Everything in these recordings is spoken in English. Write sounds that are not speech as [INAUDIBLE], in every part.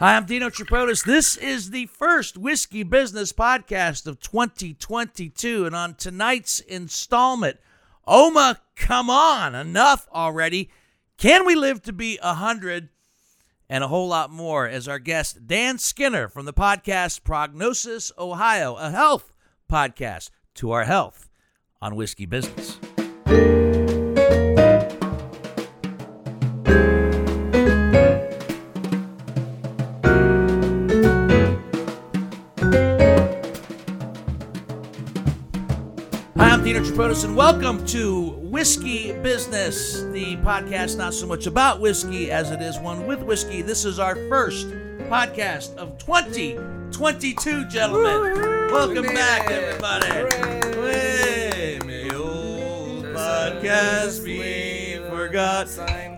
Hi, I'm Dino Tripodis. This is the first Whiskey Business podcast of 2022. And on tonight's installment, Oma, come on, enough already. Can we live to be 100? And a whole lot more as our guest, Dan Skinner from the podcast Prognosis Ohio, a health podcast to our health on Whiskey Business. Hi, I'm Dino Tripodis, and welcome to Whiskey Business, the podcast not so much about whiskey as it is one with whiskey. This is our first podcast of 2022, gentlemen. welcome back, everybody. May old podcast be forgot.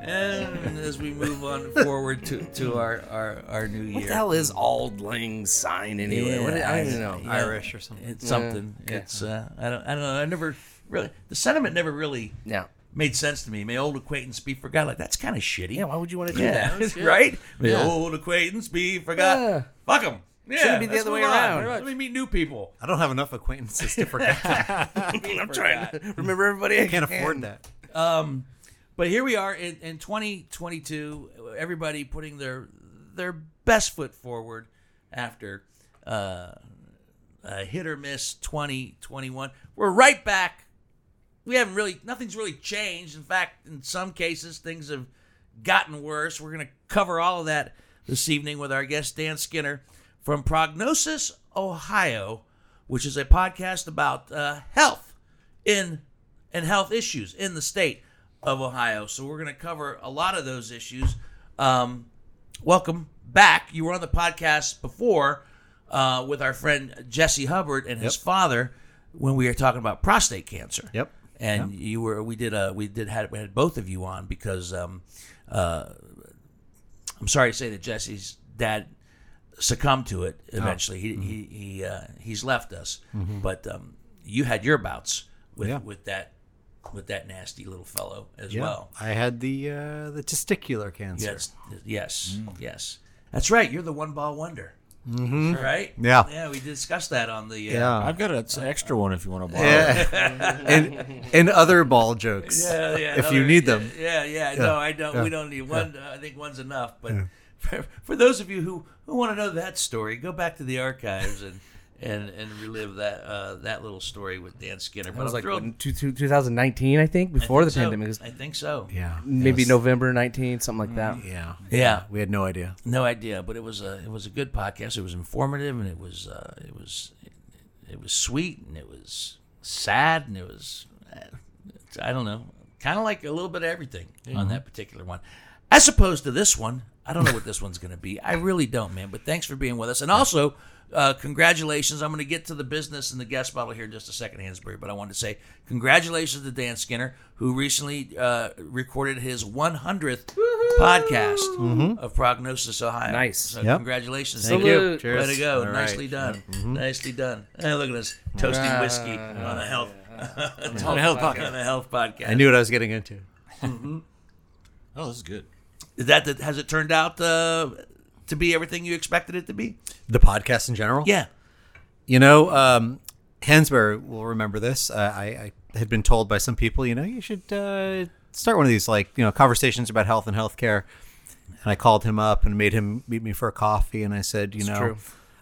And as we move on forward to, to our, our, our new year. What the hell is Auld Lang Syne anyway? What, I don't know. Yeah, Irish or something. It's something. okay. It's uh, I don't I don't know. I never really the sentiment never really Yeah. made sense to me. May old acquaintance be forgot. Like that's kind of shitty. Yeah, why would you want to do Yeah, that? [LAUGHS] right. May old acquaintance be forgot. Yeah. Fuck them. Yeah, Shouldn't be the other way move on. around. Let me meet new people. I don't have enough acquaintances to forget. that. [LAUGHS] I'm trying to [LAUGHS] remember everybody. I can't afford that. Um, but here we are in, in 2022. Everybody putting their their best foot forward after uh, a hit or miss 2021. We're right back. We haven't really nothing's really changed. In fact, in some cases, things have gotten worse. We're going to cover all of that this evening with our guest Dan Skinner from Prognosis Ohio, which is a podcast about uh, health in and health issues in the state of Ohio. So we're going to cover a lot of those issues. Um, welcome back. You were on the podcast before uh, with our friend Jesse Hubbard and his Yep. father when we were talking about prostate cancer. Yep. And you were we did a we did had we had both of you on because um, uh, I'm sorry to say that Jesse's dad succumbed to it eventually. He he he uh, he's left us, but um, you had your bouts with Yeah. with that with that nasty little fellow as Yeah. well. I had the uh, the testicular cancer. Yes, yes, yes. That's right. You're the one ball wonder. Mm-hmm. Right? Yeah. Yeah, we discussed that on the. Uh, Yeah. I've got an extra one if you want to borrow. Yeah. [LAUGHS] and and other ball jokes. Yeah, yeah. If no, you need yeah, them. Yeah, yeah. No, I don't. yeah, We don't need one. Uh, I think one's enough. But [LAUGHS] for, for those of you who, who want to know that story, go back to the archives and and, and relive that uh, that little story with Dan Skinner. But was I'm like thrilled- what, two, two, 2019, I think, I before think the so. pandemic. I think so. Yeah. maybe Yes. November 19, something like that. Yeah. Yeah. We had no idea. No idea, but it was a it was a good podcast. It was informative and it was uh, it was it was sweet and it was sad and it was I don't know, kind of like a little bit of everything on that particular one, as opposed to this one. I don't know what this one's going to be. I really don't, man. But thanks for being with us, and also uh, congratulations. I'm going to get to the business and the guest bottle here in just a second, Hansberry. But I wanted to say congratulations to Dan Skinner, who recently uh, recorded his 100th podcast of Prognosis Ohio. Nice. So Yep. congratulations. Thank to you. Salute. Cheers. Way to go. All right. Nicely done. Nicely done. Hey, look at us toasting whiskey on a health On a [LAUGHS] health on podcast. a health podcast. I knew what I was getting into. Oh, this is good. Is that the, has it turned out uh, to be everything you expected it to be? The podcast in general. Yeah. You know, um, Hansberry will remember this. Uh, I, I had been told by some people, you know, you should uh, start one of these like you know conversations about health and healthcare. And I called him up and made him meet me for a coffee. And I said, you know, true.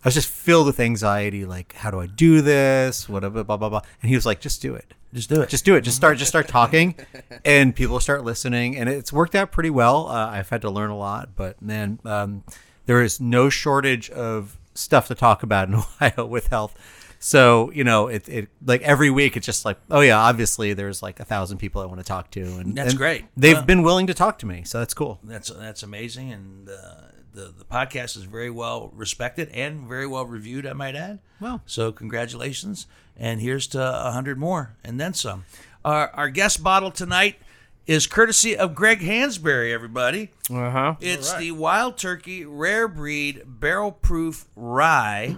I was just filled with anxiety. Like, how do I do this? Whatever, blah blah blah. And he was like, just do it. Just do it. Just do it. Just start. Just start talking, [LAUGHS] and people start listening. And it's worked out pretty well. Uh, I've had to learn a lot, but man, um, there is no shortage of stuff to talk about in [LAUGHS] Ohio with health. So you know, it, it like every week it's just like, oh yeah, obviously there's like a thousand people I want to talk to, and That's and great. They've Yeah. been willing to talk to me, so that's cool. That's that's amazing, and uh, the the podcast is very well respected and very well reviewed. I might add. Well. so congratulations, and here's to a hundred more, and then some. Our our guest bottle tonight is courtesy of Greg Hansberry. Everybody, Uh huh. it's the Wild Turkey Rare Breed Barrel Proof Rye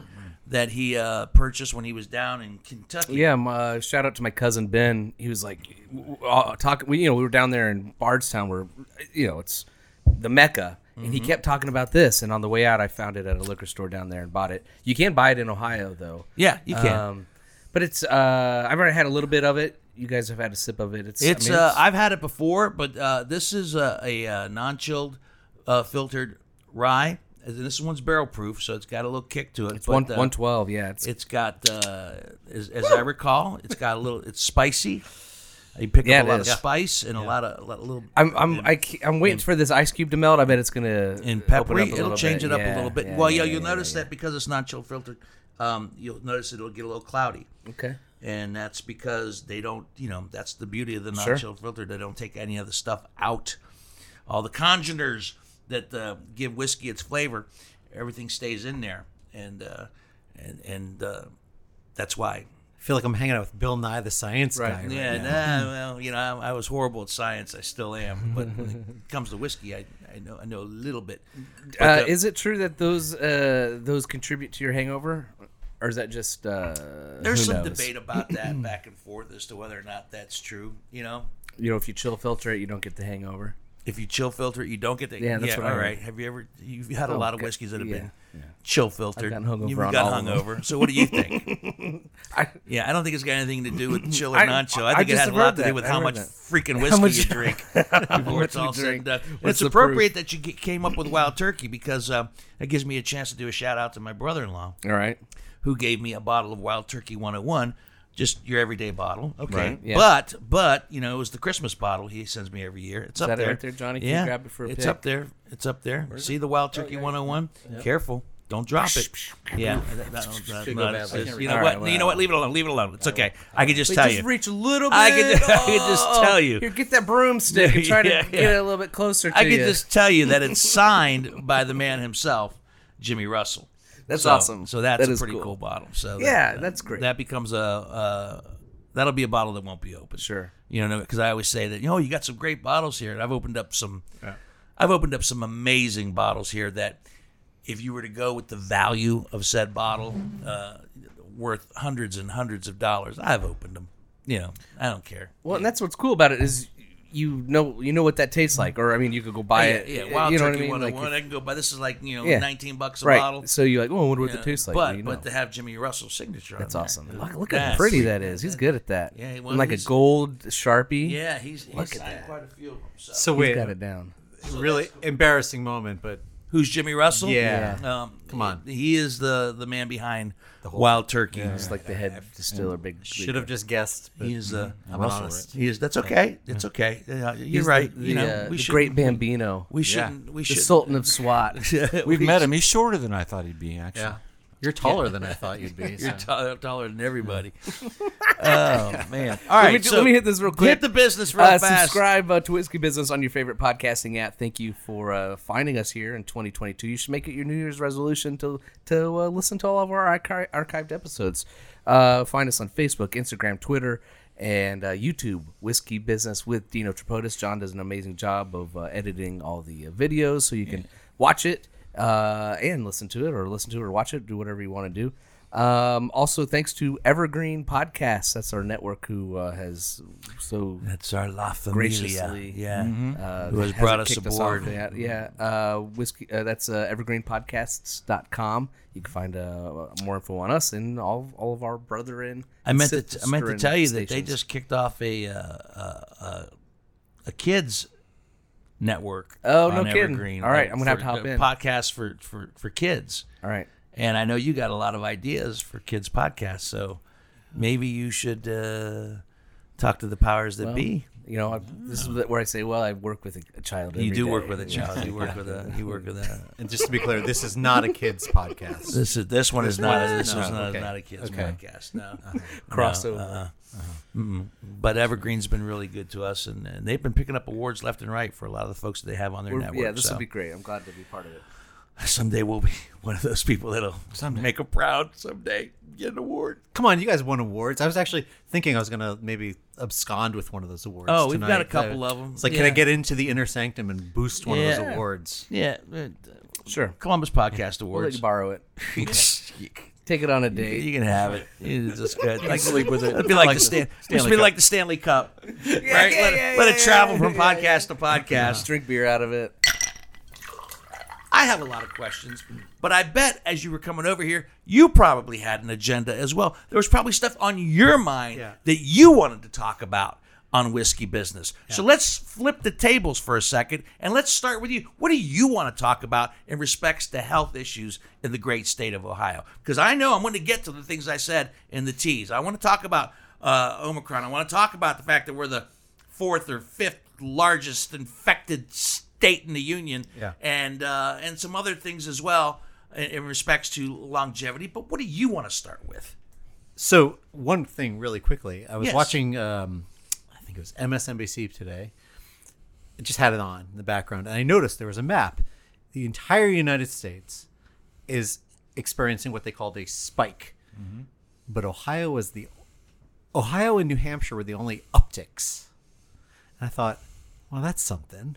that he uh, purchased when he was down in Kentucky. Yeah, my, uh, shout out to my cousin Ben. He was like, w- w- uh, talk. We, you know, we were down there in Bardstown, where you know it's the mecca, and he kept talking about this. And on the way out, I found it at a liquor store down there and bought it. You can buy it in Ohio though. Yeah, you can. Um, but it's uh, I've already had a little bit of it. You guys have had a sip of it. It's I It's mean, uh, I've had it before, but uh, this is a, a, uh non-chilled, uh, filtered rye. And this one's barrel proof, so it's got a little kick to it. it's but, one uh, one twelve. Yeah, it's It's got, uh, as, as I recall, it's got a little. It's spicy. You pick Yeah, up a lot is. of spice and a lot of a lot- a little. I'm I'm I, ke- I'm waiting for this ice cube to melt. I bet it's gonna and open peppery, up a it'll change bit. it up Yeah, a little bit. yeah, well, yeah, yeah, you'll yeah, notice yeah. that because it's not chill filtered. Um, you'll notice it'll get a little cloudy, Okay. And that's because they don't. You know, that's the beauty of the Sure. non-chill filter. They don't take any of the stuff out. All the congeners that uh, give whiskey its flavor, everything stays in there, and uh, and and uh, that's why I feel like I'm hanging out with Bill Nye, the science Right. guy. right yeah, now. nah, [LAUGHS] well, you know, I, I was horrible at science. I still am. But when it [LAUGHS] comes to whiskey, I, I know I know a little bit. But, Uh, uh, is it true that those uh, those contribute to your hangover, or is that just uh, there's some knows? debate about that [CLEARS THROAT] back and forth as to whether or not that's true. You know, You know, if you chill filter it, you don't get the hangover. if you chill filter it, you don't get the Yeah, that's what I all heard. right. Have you ever you've had a Oh, lot of whiskeys that have Yeah, been yeah. chill filtered? gotten hungover You've got all of them. hungover. So what do you think? [LAUGHS] I, yeah, I don't think it's got anything to do with [LAUGHS] chill or I- non-chill. I I think it has a lot heard to do with how much that. freaking whiskey much- you [LAUGHS] drink before it's all said and done. It's appropriate that you came up with wild turkey because uh, it gives me a chance to do a shout out to my brother-in-law all right. Who gave me a bottle of Wild Turkey 101, just your everyday bottle. Okay. Right, yeah. But but you know, it was the Christmas bottle he sends me every year. It's up that there. right there, Johnny? Can you yeah. grab it for a It's pic? up there. It's up there. See the Wild oh, Turkey 101? Careful. Don't drop it. Yeah. that- that- that- you know what? right, You know what? Leave it alone. Leave it alone. It's okay. I can just Wait, tell just you. reach a little bit. I could, I could just Oh, tell you. Here, get that broomstick [LAUGHS] and try to Yeah, get it a little bit closer to I can you. just tell you that it's [LAUGHS] signed by the man himself, Jimmy Russell. That's So- awesome. So that's That a pretty cool. cool, bottle. So Yeah, that- that's great. That becomes a uh, that'll be a bottle that won't be open. Sure. You know, because I always say that you know you got some great bottles here, and I've opened up some. I've opened up some amazing bottles here that, if you were to go with the value of said bottle, uh, worth hundreds and hundreds of dollars, I've opened them. You know, I don't care. Well, and that's what's cool about it is you know you know what that tastes like, or I mean, you could go buy yeah, it. yeah, Wild you know Turkey what I mean? 101. Like, I can go buy this is like you know Yeah. 19 bucks a right. bottle. So you're like, oh, I wonder what Yeah. it tastes like. But you know. but to have Jimmy Russell's signature. that's on there, awesome. you know, Look, look how that's pretty sweet. that is. He's good at that. Yeah, well, and like a he's- gold sharpie. Yeah, he's, he's Look at signed that. quite a few of them. So. So he's wait, got it down. really embarrassing moment, but Who's Jimmy Russell? Yeah. Um, Come on. He is the the man behind Wild Turkey. He's like the head distiller, big. should have just guessed. But He is uh, I'm honest. he is. That's okay. It's okay. Uh, you're He's right. The, you know, uh, we the should great Bambino. We shouldn't. We the should. Sultan of SWAT. [LAUGHS] We've met him. He's [LAUGHS] shorter than I thought he'd be, actually. Yeah, you're taller than I thought you'd be. [LAUGHS] You're so. taller, taller than everybody. [LAUGHS] oh man! All right, let, me, so let me hit this real quick. hit the business real uh, fast. Subscribe uh, to Whiskey Business on your favorite podcasting app. Thank you for uh, finding us here in 2022. You should make it your New Year's resolution to to uh, listen to all of our archi- archived episodes. Uh, find us on Facebook, Instagram, Twitter, and uh, YouTube. Whiskey Business with Dino Tripodis. John does an amazing job of uh, editing all the uh, videos, so you can watch it uh, and listen to it, or listen to it or watch it. Do whatever you want to do. Um, also, thanks to Evergreen Podcasts. That's our network who uh, has so That's our La Familia. graciously yeah. uh, Who has brought us aboard. off yet. Yeah, uh, whiskey. Uh, that's uh, evergreenpodcasts.com. You can find uh, more info on us and all all of our brethren. I meant to. sister I meant to tell you that they just kicked off a uh, uh, uh, a kids network. Oh, no on kidding. Evergreen, All right, uh, I'm gonna have to hop uh, in. Podcast for for for kids. all right. And I know you got a lot of ideas for kids podcasts, so maybe you should uh, talk to the powers that Well, be. You know, I, this is where I say, well, I work with a, a child. You every do day. work with a child. You work with a. You work with a. [LAUGHS] And just to be clear, this is not a kids podcast. This is this one is not. A, this No, is not, okay. not a kids Okay. podcast. No [LAUGHS] Crossover. No, uh-uh. Mm-mm. But Evergreen's been really good to us, and, and they've been picking up awards left and right for a lot of the folks that they have on their We're- network. yeah, this so will be great. I'm glad to be part of it. someday we'll be [LAUGHS] one of those people that'll make them proud. Someday get an award. Come on, you guys won awards. I was actually thinking I was gonna maybe abscond with one of those awards. Oh, we've got a couple of them. It's like, can I get into the inner sanctum and boost one of those awards? Yeah, Sure. Columbus Podcast We'll let Awards. you borrow it. [LAUGHS] [LAUGHS] you Take it on a date. You can have it. It's just good. Like, sleep with it. It'd be like, Like the the Stan, Stanley it'd be Cup. like the Stanley Cup, [LAUGHS] right? yeah, let it, yeah, let yeah, it travel yeah, from yeah, podcast to podcast. Drink beer out of it. I have a lot of questions, but I bet as you were coming over here, you probably had an agenda as well. There was probably stuff on your mind Yeah. that you wanted to talk about on whiskey business. So let's flip the tables for a second and let's start with you. What do you want to talk about in respects to health issues in the great state of Ohio? Because I know I'm going to get to the things I said in the teas. I want to talk about uh, Omicron. I want to talk about the fact that we're the fourth or fifth largest infected state in the union, Yeah. and uh, and some other things as well in, in respects to longevity. But what do you want to start with? So one thing, really quickly, I was Yes. watching. Um, think it was MSNBC today. It just had it on in the background, and I noticed there was a map. The entire United States is experiencing what they called a spike, mm-hmm. but Ohio was the Ohio and New Hampshire were the only upticks. And I thought, well, that's something.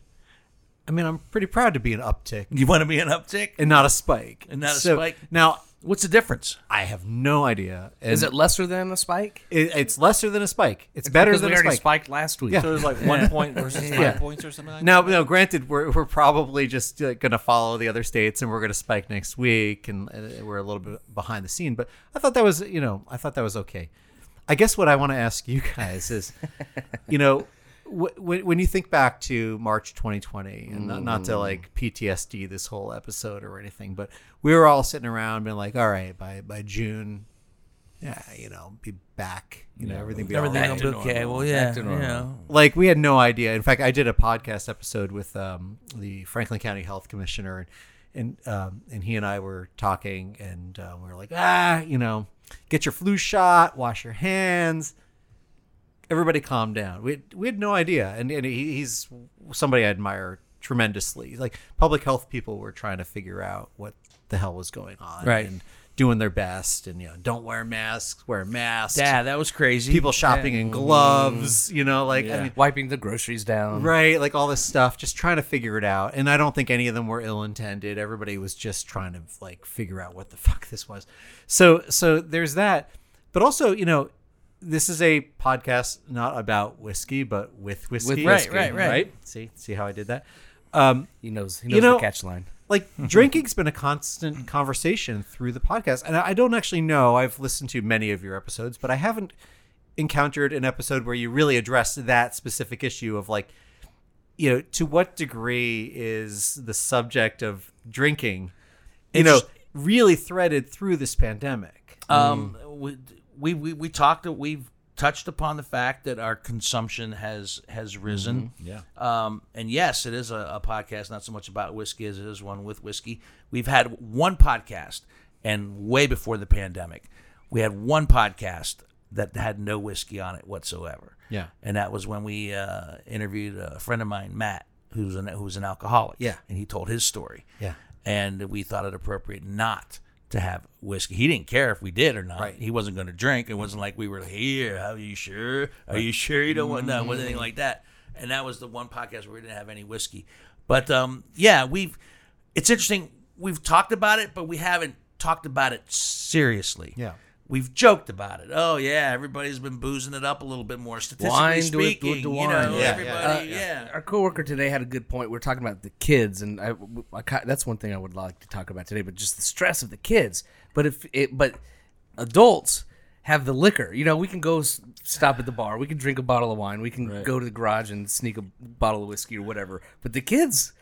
I mean, I'm pretty proud to be an uptick You want to be an uptick? and not a spike. And not a So, spike? Now, What's the difference? I have no idea. Is it lesser than a spike? it, it's lesser than a spike. It's better Because than we a already spike. spiked last week. Yeah. So it was like [LAUGHS] one point versus Yeah. points or something like Now, no, granted, we're, we're probably just uh, going to follow the other states and we're going to spike next week and uh, we're a little bit behind the scene. But I thought that was, you know, I thought that was okay. I guess what I want to ask you guys is, you know, wh- when when you think back to March 2020, and not, not to like PTSD this whole episode or anything, but we were all sitting around being like, all right, by, by June, yeah, you know, be back, you know, everything be all Everything right. will be okay. Well, yeah, Back to you know. like we had no idea. In fact, I did a podcast episode with um, the Franklin County Health Commissioner, and and, um, and he and I were talking, and uh, we were like, ah, you know, get your flu shot, wash your hands. Everybody, calm down. We we had no idea, and and he, he's somebody I admire tremendously. Like public health people were trying to figure out what the hell was going on, Right. And doing their best, and you know, don't wear masks, wear masks. Yeah, that was crazy. People shopping in gloves, you know, like I mean, Wiping the groceries down. right like all this stuff just trying to figure it out and i don't think any of them were ill-intended everybody was just trying to like figure out what the fuck this was so so there's that but also you know this is a podcast not about whiskey but with whiskey Right, right, right. see see how i did that um He knows. He knows You know- the catch line. like [LAUGHS] drinking's been a constant conversation through the podcast and I don't actually know i've listened to many of your episodes but i haven't encountered an episode where you really address that specific issue of like you know to what degree is the subject of drinking you know really threaded through this pandemic Um, we, we we we talked. We've touched upon the fact that our consumption has has risen. Yeah. Um, and yes, it is a, a podcast not so much about whiskey as it is one with whiskey. We've had one podcast, and way before the pandemic, we had one podcast that had no whiskey on it whatsoever. Yeah. and that was when we uh, interviewed a friend of mine, Matt, who's an who's an alcoholic. Yeah. and he told his story. Yeah. and we thought it appropriate not to have whiskey. He didn't care if we did or not. Right. He wasn't going to drink. It wasn't like we were here. Are you sure? Are you sure you don't want no Mm-hmm. anything like that? And that was the one podcast where we didn't have any whiskey. But um, yeah, we've. It's interesting. We've talked about it, but we haven't talked about it seriously. Yeah. We've joked about it. Oh yeah, everybody's been boozing it up a little bit more. Statistically Wine, do it- do it speaking, to you know, Yeah, everybody, yeah. yeah. Uh, our coworker today had a good point. We are talking about the kids, and I, I that's one thing I would like to talk about today. But just the stress of the kids. But if it, but adults have the liquor. You know, we can go s- stop at the bar. We can drink a bottle of wine. We can go to the garage and sneak a bottle of whiskey or whatever. But the kids,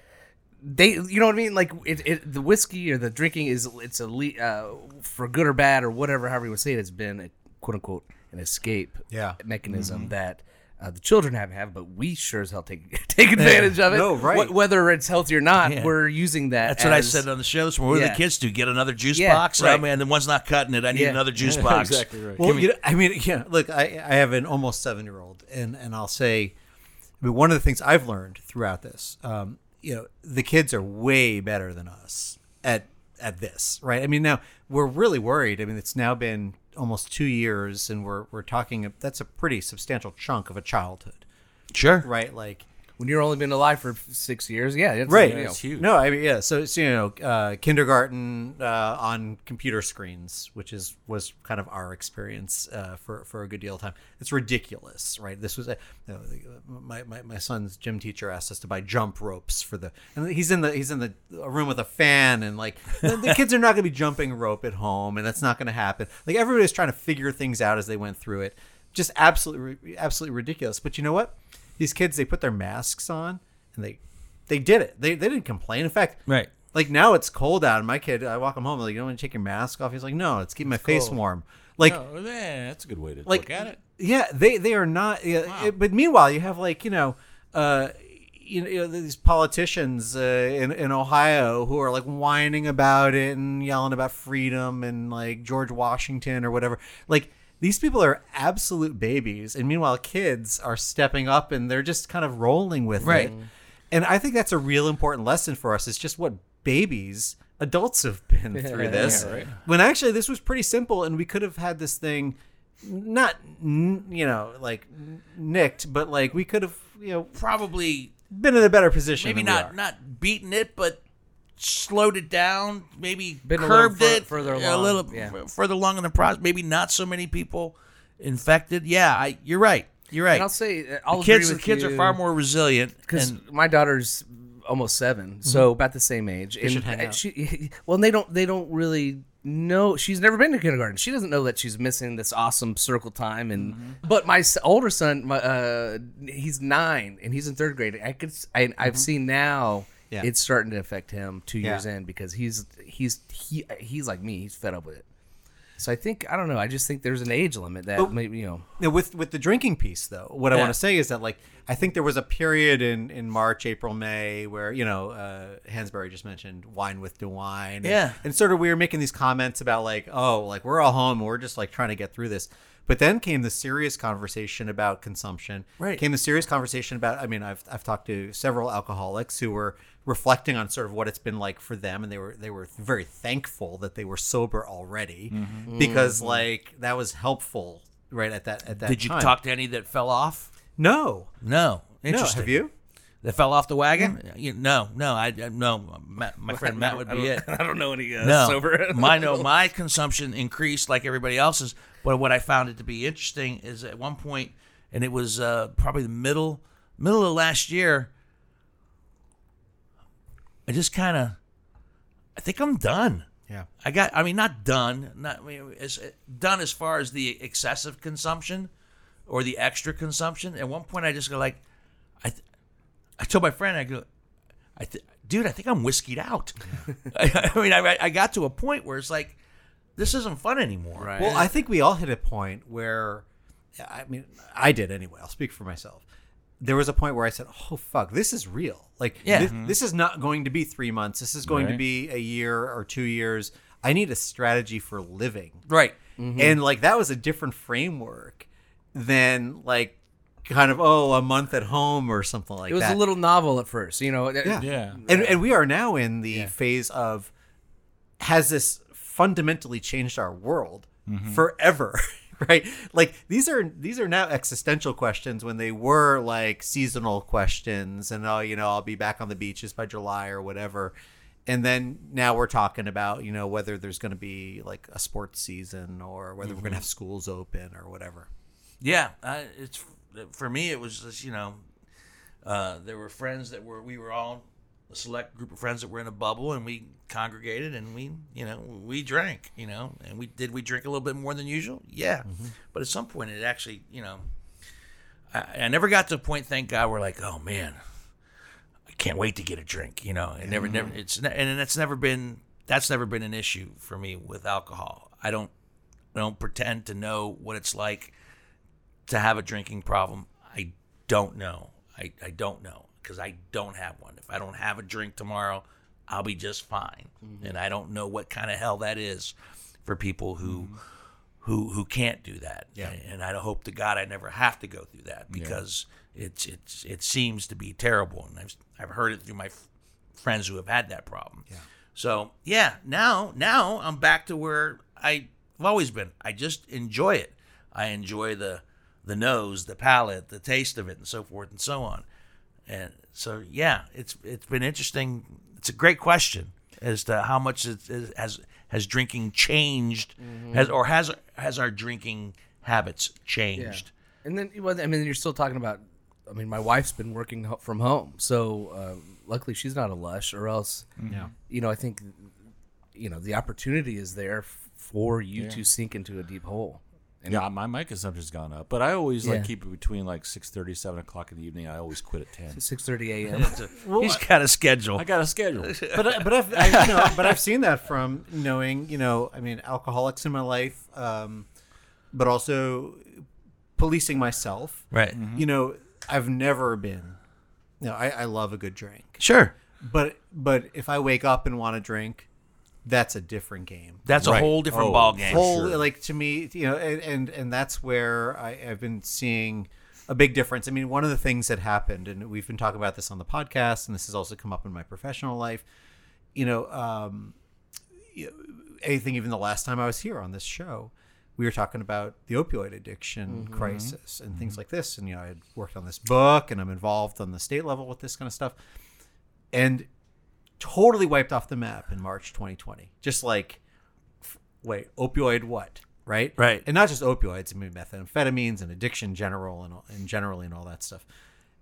they, you know what I mean? Like it, it the whiskey or the drinking is it's a le- uh, for good or bad or whatever, however you would say it, has been a quote unquote an escape Yeah. mechanism that uh, the children have have, but we sure as hell take [LAUGHS] take advantage of it. No, right. Wh- whether it's healthy or not, Yeah. we're using that. That's what I said on the show this morning. What do the kids do? Get another juice Yeah, box? right. Oh man, the one's not cutting it. I need Yeah. another [LAUGHS] juice box. exactly right. Well, you know, I mean, yeah. Look, I, I have an almost seven year old, and and I'll say, I mean, one of the things I've learned throughout this, um, you know, the kids are way better than us at at this, right? I mean, now we're really worried. I mean, it's now been almost two years, and we're we're talking. That's a pretty substantial chunk of a childhood, Sure. right? Like, when you're only been alive for six years, yeah, it's, right. you know, it's huge. no i mean yeah so it's you know uh, kindergarten uh, on computer screens which is was kind of our experience uh, for for a good deal of time. It's ridiculous right? This was a, you know, my, my, my son's gym teacher asked us to buy jump ropes for the and he's in the he's in the room with a fan and like the, the kids are not going to be jumping rope at home and that's not going to happen. Like everybody's trying to figure things out as they went through it. Just absolutely absolutely ridiculous. But you know what these kids they put their masks on and they they did it they, they didn't complain in fact Right. like now it's cold out and my kid i walk him home like you don't want to take your mask off he's like no it's keep my face cold. warm like No, yeah, that's a good way to like look at it. yeah they they are not yeah, it- but meanwhile you have like you know uh you know, you know these politicians uh, in in Ohio who are like whining about it and yelling about freedom and like George Washington or whatever. Like these people are absolute babies, and meanwhile kids are stepping up and they're just kind of rolling with Right. it. And I think that's a real important lesson for us. is just what babies, adults have been [LAUGHS] through this. right. When actually this was pretty simple, and we could have had this thing not you know like nicked, but like we could have you know Probably been in a better position. maybe not not beaten it, but slowed it down. Maybe Been a little fur- it further a along, little yeah. f- further along in the process. Maybe not so many people infected. Yeah, I, you're right. You're right. And I'll say, uh, I'll the kids, agree the kids you, are far more resilient. because my daughter's almost seven, so about the same age. and should hang out. she, [LAUGHS] well, they don't, they don't really know. She's never been to kindergarten. She doesn't know that she's missing this awesome circle time. And but my older son, my, uh, he's nine and he's in third grade. I could, s- I, have seen now. Yeah. It's starting to affect him two Yeah. years in because he's he's he he's like me. He's fed up with it. So I think I don't know. I just think there's an age limit that But- maybe you know. Now, with with the drinking piece though what i want to say is that like i think there was a period in in march april may where you know uh hansberry just mentioned wine with dewine and, Yeah. and sort of we were making these comments about like oh like we're all home we're just like trying to get through this but then came the serious conversation about consumption Right. came the serious conversation about i mean i've, I've talked to several alcoholics who were reflecting on sort of what it's been like for them and they were they were very thankful that they were sober already because like that was helpful right at that at that did you talk to any that fell off? No. No. No. Interesting. Have you? That fell off the wagon? You- no, no. I, I no. Matt, my friend Matt would be don't, it. [LAUGHS] I don't know any uh, no, sober. [LAUGHS] my no, my consumption increased like everybody else's. But what I found it to be interesting is at one point, and it was uh, probably the middle middle of last year. I just kind of, I think I'm done. Yeah. I got. I mean, not done. Not I mean, as uh, done as far as the excessive consumption or the extra consumption. At one point, I just go like, I, th- I told my friend, I go, I, th- dude, I think I'm whiskeyed out. [LAUGHS] I, I mean, I, I got to a point where it's like, this isn't fun anymore. Right. Well, I think we all hit a point where, I mean, I did anyway. I'll speak for myself. There was a point where I said, "Oh fuck, this is real. Like, Yeah. this, this is not going to be three months. This is going to be a year or two years. I need a strategy for living." Right. Mm-hmm. And like that was a different framework than like kind of oh a month at home or something like that. it was that. a little novel at first, you know. Yeah. Yeah. And, and we are now in the phase of has this fundamentally changed our world mm-hmm. forever [LAUGHS] [LAUGHS] right? Like these are these are now existential questions when they were like seasonal questions and oh you know i'll be back on the beaches by july or whatever. And then now we're talking about you know whether there's going to be like a sports season or whether we're going to have schools open or whatever. Yeah, I, it's for me. It was just you know, uh, there were friends that were we were all a select group of friends that were in a bubble, and we congregated and we you know we drank, you know, and we did we drink a little bit more than usual. Yeah, mm-hmm. but at some point it actually you know, I, I never got to a point. Thank God, we're like, oh man, I can't wait to get a drink. You know, it never never mm-hmm. it's ne- and it's never been that's never been an issue for me with alcohol. I don't I don't pretend to know what it's like to have a drinking problem. I don't know. I, I don't know because I don't have one. If I don't have a drink tomorrow, I'll be just fine. Mm-hmm. And I don't know what kind of hell that is for people who mm-hmm. who who can't do that. Yeah. And I hope to God I never have to go through that because it's it's it seems to be terrible, and I've I've heard it through my f- friends who have had that problem. Yeah. So yeah, now now I'm back to where I've always been. I just enjoy it. I enjoy the the nose, the palate, the taste of it, and so forth and so on. And so, yeah, it's it's been interesting. It's a great question as to how much it, it has has drinking changed, has or has has our drinking habits changed? And then, well, I mean, you're still talking about. I mean, my wife's been working from home, so uh, luckily she's not a lush, or else, Yeah. you know, I think, you know, the opportunity is there for you Yeah. to sink into a deep hole. And Yeah, my my consumption's gone up, but I always Yeah. like keep it between like 6:30, 7 o'clock in the evening. I always quit at ten. [LAUGHS] six thirty a.m. [LAUGHS] [LAUGHS] He's got a schedule. I got a schedule. but I- but I've I, you know, but I've seen that from knowing you know I mean alcoholics in my life, um, but also policing myself. right. You know, I've never been. You know, I, I love a good drink, Sure. but but if I wake up and want to drink, that's a different game. That's a whole different Oh, ball game. whole sure. like to me you know and, and and that's where I, i've been seeing a big difference i mean one of the things that happened and we've been talking about this on the podcast and this has also come up in my professional life you know um you know, anything even the last time i was here on this show we were talking about the opioid addiction crisis and things like this and you know i had worked on this book and i'm involved on the state level with this kind of stuff and totally wiped off the map in march 2020 just like wait, opioid what? Right? Right. And not just opioids, I mean methamphetamines and addiction general and, and generally and all that stuff.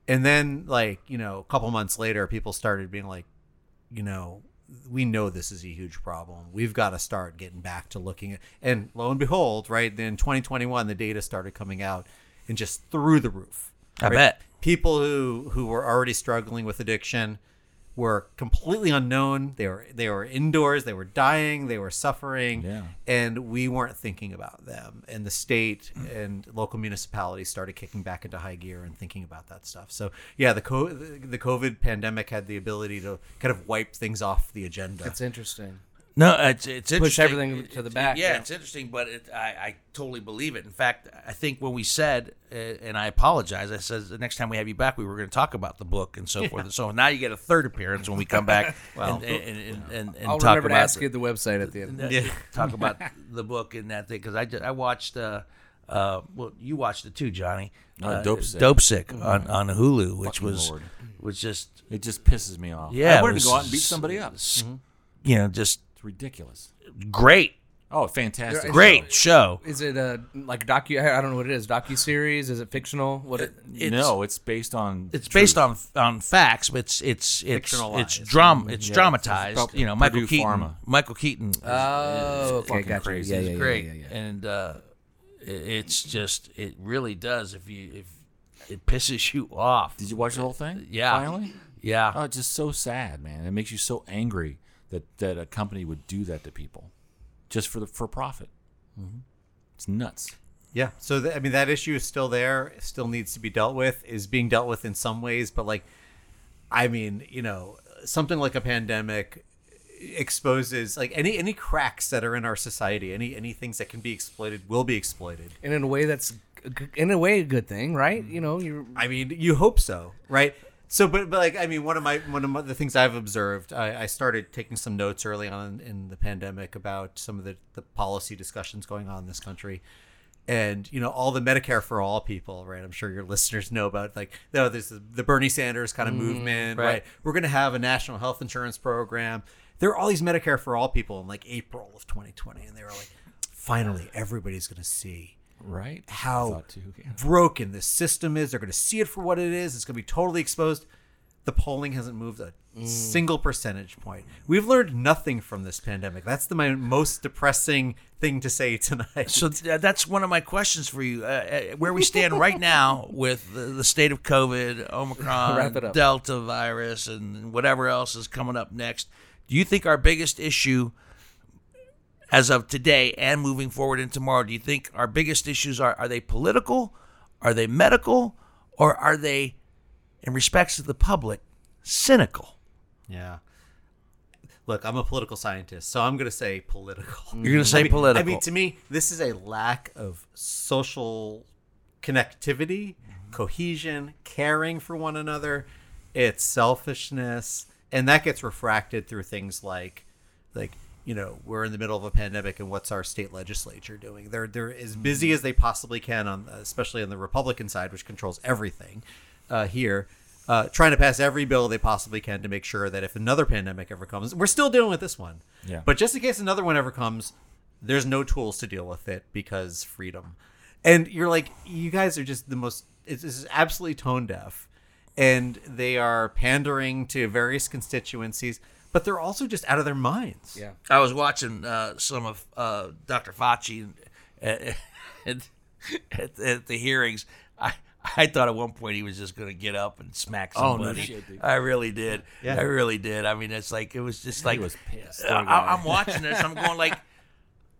And then like, you know, a couple months later people started being like, you know, we know this is a huge problem. We've got to start getting back to looking at and lo and behold, right, then 2021 the data started coming out and just through the roof. I bet. People who who were already struggling with addiction were completely unknown. They were they were indoors. They were dying. They were suffering. Yeah. And we weren't thinking about them. And the state and local municipalities started kicking back into high gear and thinking about that stuff. So yeah, the co- the COVID pandemic had the ability to kind of wipe things off the agenda. That's interesting. No, it's it's interesting. Push everything to the back, Yeah, yeah. it's interesting, but it, I I totally believe it. In fact, I think when we said, uh, and I apologize, I said the next time we have you back, we were going to talk about the book and so forth. So now you get a third appearance when we come back. [LAUGHS] Well, and, and, and, and, and I'll talk remember to about ask you the website at the end. uh, [LAUGHS] talk about the book and that thing because I, ju- I watched uh, uh, well you watched it too Johnny Uh, Dope Sick. Dope Sick on, on Hulu which Fucking was Lord. was just It just pisses me off. yeah I it wanted to go out and beat somebody up. s- you know just It's ridiculous. great Oh, fantastic! There- great show Is it a like docu? I don't know what it is. Docu series? Is it fictional? What? It, It's- no, it's based on. it's based on on facts but it's it's it's it's drum it's Yeah, dramatized it's about you know Michael Purdue Keaton Pharma. Michael Keaton is- oh, okay, fucking gotcha. crazy. Yeah, It's yeah, yeah, great yeah, yeah. and uh it- it's just it really does if you if it pisses you off Did you watch the whole thing? Yeah. Finally. yeah Oh, it's just so sad, man. It makes you so angry that that a company would do that to people, just for the for profit. Mm-hmm. It's nuts. Yeah. So th- I mean, that issue is still there. Still needs to be dealt with. Is being dealt with in some ways, but like, I mean, you know, something like a pandemic exposes like any any cracks that are in our society. Any any things that can be exploited will be exploited. And in a way, that's in a way a good thing, right? Mm-hmm. You know, you're I mean, you hope so, right? So, but, but like, I mean, one of my one of my, the things I've observed, I, I started taking some notes early on in the pandemic about some of the the policy discussions going on in this country, and you know, all the Medicare for all people, right? I'm sure your [LAUGHS] listeners know about like, no, there's the, oh, the Bernie Sanders kind of mm, movement, right. right. We're going to have a national health insurance program. There are all these Medicare for all people in like April of 2020, and they were like, finally, everybody's going to see Right? How too, yeah. broken this system is. They're going to see it for what it is. It's going to be totally exposed. The polling hasn't moved a single percentage point. We've learned nothing from this pandemic. That's the my most depressing thing to say [LAUGHS] tonight. So th- that's one of my questions for you. Uh, uh, where we stand [LAUGHS] right now with the, the state of COVID, Omicron, [LAUGHS] Wrap it up. Delta virus, and whatever else is coming up next, do you think our biggest issue as of today and moving forward into tomorrow, do you think our biggest issues are are they political, are they medical, or are they, in respects to the public, cynical? yeah. Look, I'm a political scientist, so I'm going to say political. You're going [LAUGHS] to say I mean, political. I mean, to me, this is a lack of social connectivity, mm-hmm. cohesion, caring for one another. It's selfishness, and that gets refracted through things like, like you know, we're in the middle of a pandemic, and what's our state legislature doing? They're they're as busy as they possibly can on, especially on the Republican side, which controls everything uh, here. uh, trying to pass every bill they possibly can to make sure that if another pandemic ever comes, we're still dealing with this one. Yeah. But just in case another one ever comes, there's no tools to deal with it because freedom. And you're like, you guys are just the most. It's, it's absolutely tone deaf, and they are pandering to various constituencies, but they're also just out of their minds. Yeah. I was watching uh, some of uh, Dr. Fauci at, at, at, at the hearings. I I thought at one point he was just going to get up and smack somebody. Oh, no shit, dude. I really did. Yeah. I really did. I mean, it's like it was just like he was pissed. Uh, I, I'm watching this. I'm going like,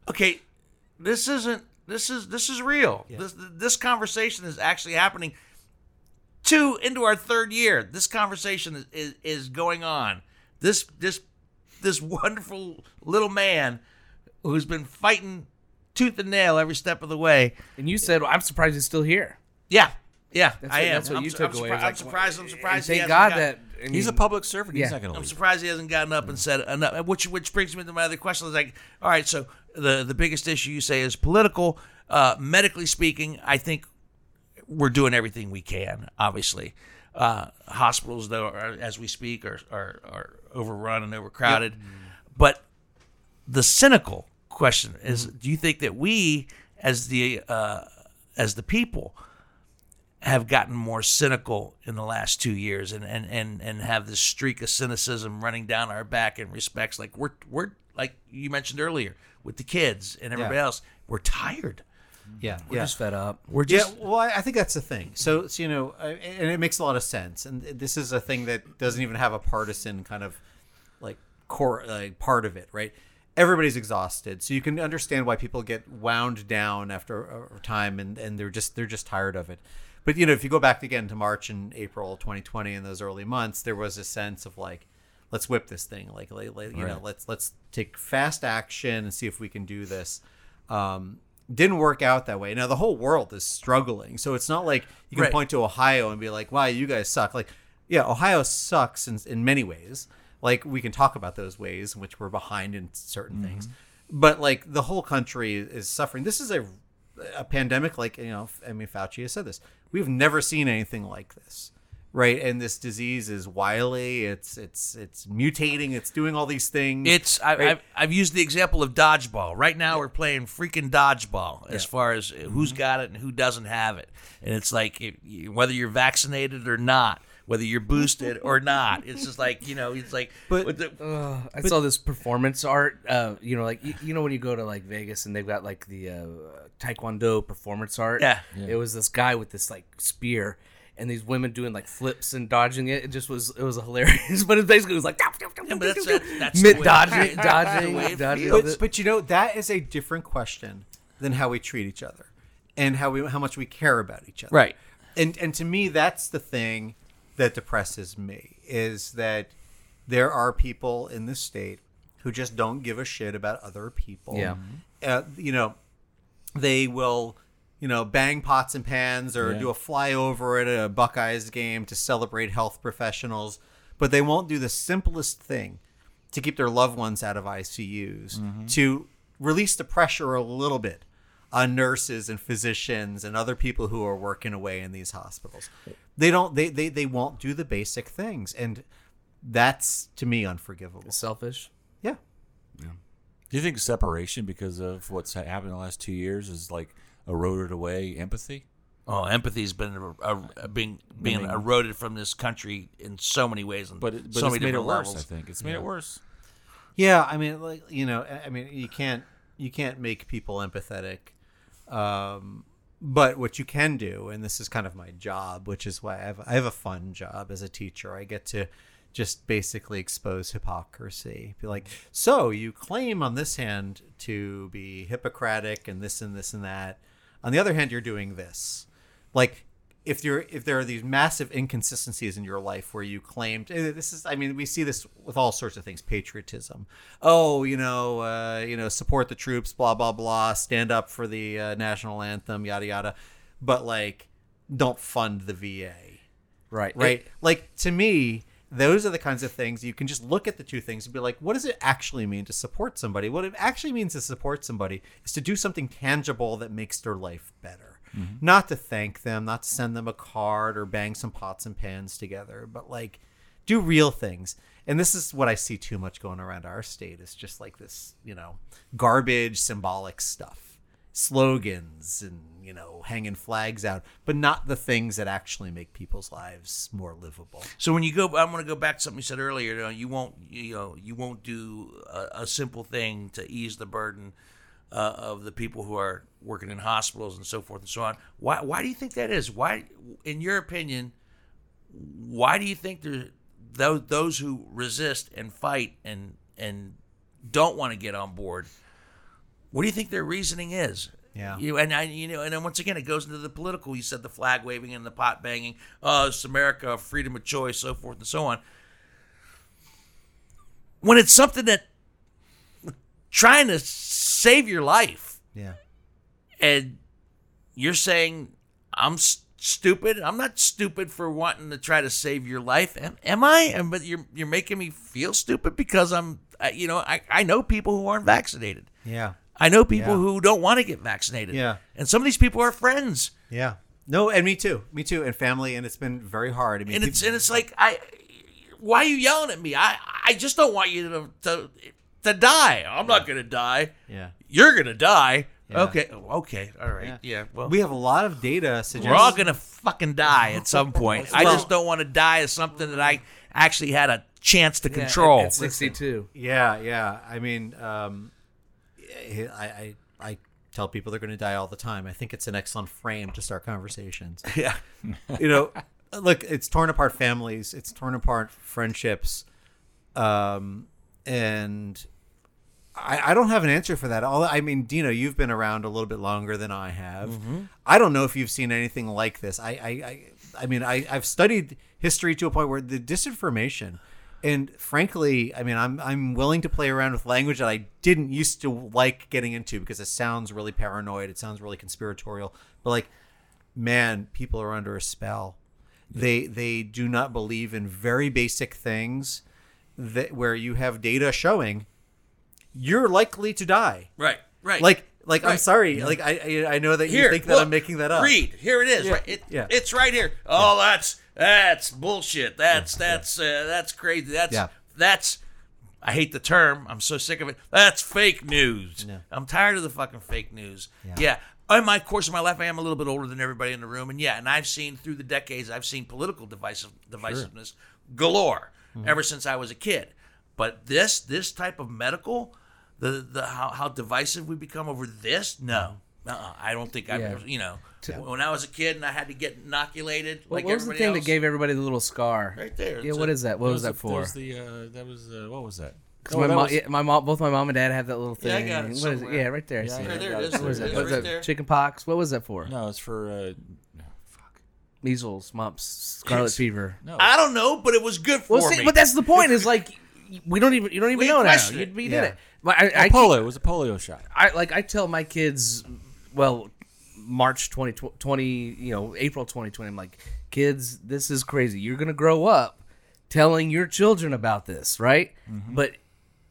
okay, this isn't. This is this is real. This this conversation is actually happening. Two into our third year. This conversation is, is, is going on. This this this [LAUGHS] wonderful little man who's been fighting tooth and nail every step of the way. And you said, well, I'm surprised he's still here. Yeah, yeah, That's I what- am. that's what I'm you su- took I'm away. surpri- It's I'm surprised. I'm surprised. he Thank hasn't God got- that I He's a public servant. Yeah. He's not going to I'm leave. surprised he hasn't gotten up and said enough. Which which brings me to my other question. Is like, all right, so the the biggest issue you say is political. Uh, medically speaking, I think we're doing everything we can. Obviously, uh, hospitals though, are, as we speak, are are, are overrun and overcrowded. But the cynical question is: Do you think that we, as the uh, as the people, have gotten more cynical in the last two years and, and, and, and have this streak of cynicism running down our back in respects like we're we're like you mentioned earlier with the kids and everybody Yeah. else we're tired Yeah, We're yeah. just fed up. we're just yeah, well, I I think that's the thing. So, so, you know, I- and it makes a lot of sense. And this is a thing that doesn't even have a partisan kind of like core like part of it, right? Everybody's exhausted, so you can understand why people get wound down after a time, and, and they're just they're just tired of it. But you know, if you go back again to March and April 2020 in those early months, there was a sense of like, let's whip this thing, like, like, you know, let's let's take fast action and see if we can do this. Um, didn't work out that way. Now the whole world is struggling, so it's not like you can Right. point to Ohio and be like, "Wow, you guys suck." Like, yeah, Ohio sucks in in many ways. Like we can talk about those ways in which we're behind in certain things, but like the whole country is suffering. This is a a pandemic. Like you know, I mean, Fauci has said this. We've never seen anything like this, right? And this disease is wily. It's it's it's mutating. It's doing all these things. it's I, right? I've, I've used the example of dodgeball right now we're playing freaking dodgeball as far as who's Mm-hmm. got it and who doesn't have it and it's like whether you're vaccinated or not whether you're boosted or not it's just like you know it's like But- with the, Uh, I saw this performance art. Uh, you know, like you, you know when you go to like Vegas and they've got like the uh, Taekwondo performance art. Yeah. It was this guy with this like spear. And these women doing like flips and dodging it. It just was it was [LAUGHS] hilarious, but it basically was like Yeah, but that's- that's- that's mid way- dodging, that's the way dodging, [LAUGHS] dodging. but, but you know that is a different question than how we treat each other and how we how much we care about each other Right. and and to me that's the thing that depresses me is that there are people in this state who just don't give a shit about other people Yeah. uh, you know they will you know bang pots and pans or Yeah. do a flyover at a buckeyes game to celebrate health professionals but they won't do the simplest thing to keep their loved ones out of ICUs, to release the pressure a little bit on nurses and physicians and other people who are working away in these hospitals. They don't they they, they won't do the basic things and that's to me unforgivable. selfish. Yeah. Yeah. Do you think separation because of what's happened in the last two years is like eroded away empathy? Oh, empathy's been uh, uh, being being eroded from this country in so many ways, and But, it, but so it's many made it different worse. levels. I think it's made it worse. Yeah, I mean like you know, I- I mean you can't you can't make people empathetic. Um but what you can do and this is kind of my job, which is why I have I have a fun job as a teacher. I get to just basically expose hypocrisy. Be like, "So, you claim on this hand to be Hippocratic and this and this and that. On the other hand, you're doing this." Like if you're if there are these massive inconsistencies in your life where you claimed eh, this is I mean we see this with all sorts of things patriotism. Oh you know uh, you know support the troops blah blah blah stand up for the uh, national anthem yada yada. But like don't fund the VA Right. right? Like to me those are the kinds of things you can just look at the two things and be like what does it actually mean to support somebody? What it actually means to support somebody is to do something tangible that makes their life better Mm-hmm. not to thank them, not to send them a card or bang some pots and pans together, but like do real things. And this is what I see too much going around our state is just like this, you know, garbage symbolic stuff, slogans and, you know, hanging flags out, but not the things that actually make people's lives more livable. So when you go, I'm going to go back to something you said earlier. You, know, you won't, you know, you won't do a, a simple thing to ease the burden uh, of the people who are working in hospitals and so forth and so on. Why? Why do you think that is? Why, in your opinion, why do you think there those those who resist and fight and and don't want to get on board? What do you think their reasoning is? Yeah. You and I, you know, and then once again, it goes into the political. You said the flag waving and the pot banging. Oh, it's America, freedom of choice, so forth and so on. When it's something that trying to save your life, Yeah. and you're saying I'm s- stupid. I'm not stupid for wanting to try to save your life. Am, am I? And but you're you're making me feel stupid because I'm. I, you know, I I know people who aren't vaccinated. Yeah. I know people Yeah. who don't want to get vaccinated. Yeah. And some of these people are friends. Yeah. No, and me too. Me too. And family, and it's been very hard. I mean, And it's peop- and it's like I why are you yelling at me? I I just don't want you to to, to die. I'm not going to die. yeah. You're going to die. Yeah. Okay. Okay. All right. Yeah. Yeah. well, We have a lot of data suggesting we're all going to fucking die at some [LAUGHS] point. I just don't want to die as something that I actually had a chance to Yeah, control. At, at 62. Yeah, yeah. I mean, um, I, I, I tell people they're going to die all the time. I think it's an excellent frame to start conversations. [LAUGHS] yeah. [LAUGHS] you know, look, it's torn apart families, it's torn apart friendships, um, and I, I don't have an answer for that. All I mean, Dino, you've been around a little bit longer than I have. Mm-hmm. I don't know if you've seen anything like this. I, I, I, I mean, I, I've studied history to a point where the disinformation. And frankly, I mean, I'm I'm willing to play around with language that I didn't used to like getting into because it sounds really paranoid. It sounds really conspiratorial. But like, man, people are under a spell. They they do not believe in very basic things that where you have data showing you're likely to die. Right. Right. Like like I'm Right. sorry. Like I I I know that you think that look, I'm making that up. Read. Here it is. Right. It, yeah. It's right here. Oh, that's that's bullshit. That's that's uh, that's crazy. That's Yeah. that's. I hate the term. I'm so sick of it. That's fake news. Yeah. I'm tired of the fucking fake news. Yeah. Yeah. In my course of my life, I am a little bit older than everybody in the room, and yeah, and I've seen through the decades, I've seen political divisive, divisiveness galore Mm-hmm. ever since I was a kid. But this this type of medical, the the how, how divisive we become over this, no, uh-uh, I don't think I've Yeah. ever, you know, when I was a kid and I had to get inoculated What, like what was the thing else, that gave everybody the little scar? Right there. Yeah, what a- is that? What was that That for? was the uh, that was uh, what was that? 'Cause Oh, my, that mom, was- yeah, my mom, both my mom and dad have that little thing. Yeah, I got it What is somewhere. Yeah, right there. I Yeah, see yeah, Right it. there it is. What was it What was right that? Chicken pox. What was that for? No, it's for uh, fuck. Measles, mumps, scarlet fever. No, I don't know, but it was good for Well, see, me. but that's the point. Is [LAUGHS] like we don't even you don't even We know now. question You, it. you Yeah. did it. But I, I, a polio. It was a polio shot. I like I tell my kids, well, March 2020, you know, April 2020. I'm like, kids, this is crazy. You're gonna grow up telling your children about this, right? Mm-hmm. But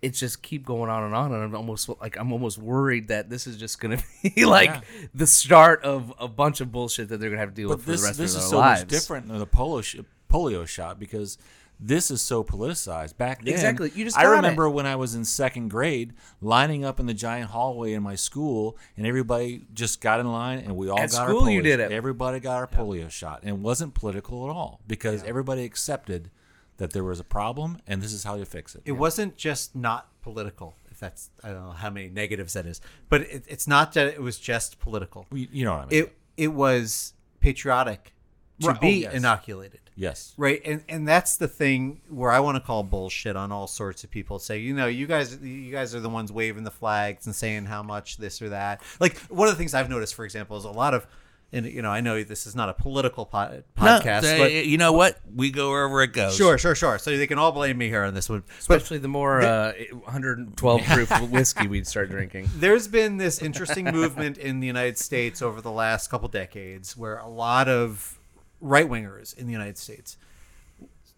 it's just keep going on and on, and I'm almost like I'm almost worried that this is just gonna [LAUGHS] be like Yeah. the start of a bunch of bullshit that they're gonna have to deal But with for this the rest of their lives. this is so lives. much different than the polio sh- polio shot because this is so politicized. Back then, Exactly. You just I got it. remember when I was in second grade, lining up in the giant hallway in my school, and everybody just got in line, and we all At got school, our polio you did shot. it. Everybody got our polio shot, and it wasn't political at all because everybody accepted that there was a problem, and this is how you fix it. It wasn't just not political. If that's I don't know how many negatives that is, but it, it's not that it was just political. You- you know what I mean? It it was patriotic to Right. Oh, be yes. inoculated. yes. Right, and and that's the thing where I want to call bullshit on all sorts of people. Say, you know, you guys, you guys are the ones waving the flags and saying how much this or that. Like one of the things I've noticed, for example, is a lot of, and you know, I know this is not a political po- No, podcast, they- but you know what? We go wherever it goes. sure, sure, sure. So they can all blame me here on this one, but Especially the more uh, 112 [LAUGHS] proof whiskey we'd start drinking. there's been this interesting movement in the United States over the last couple decades where a lot of right wingers in the United States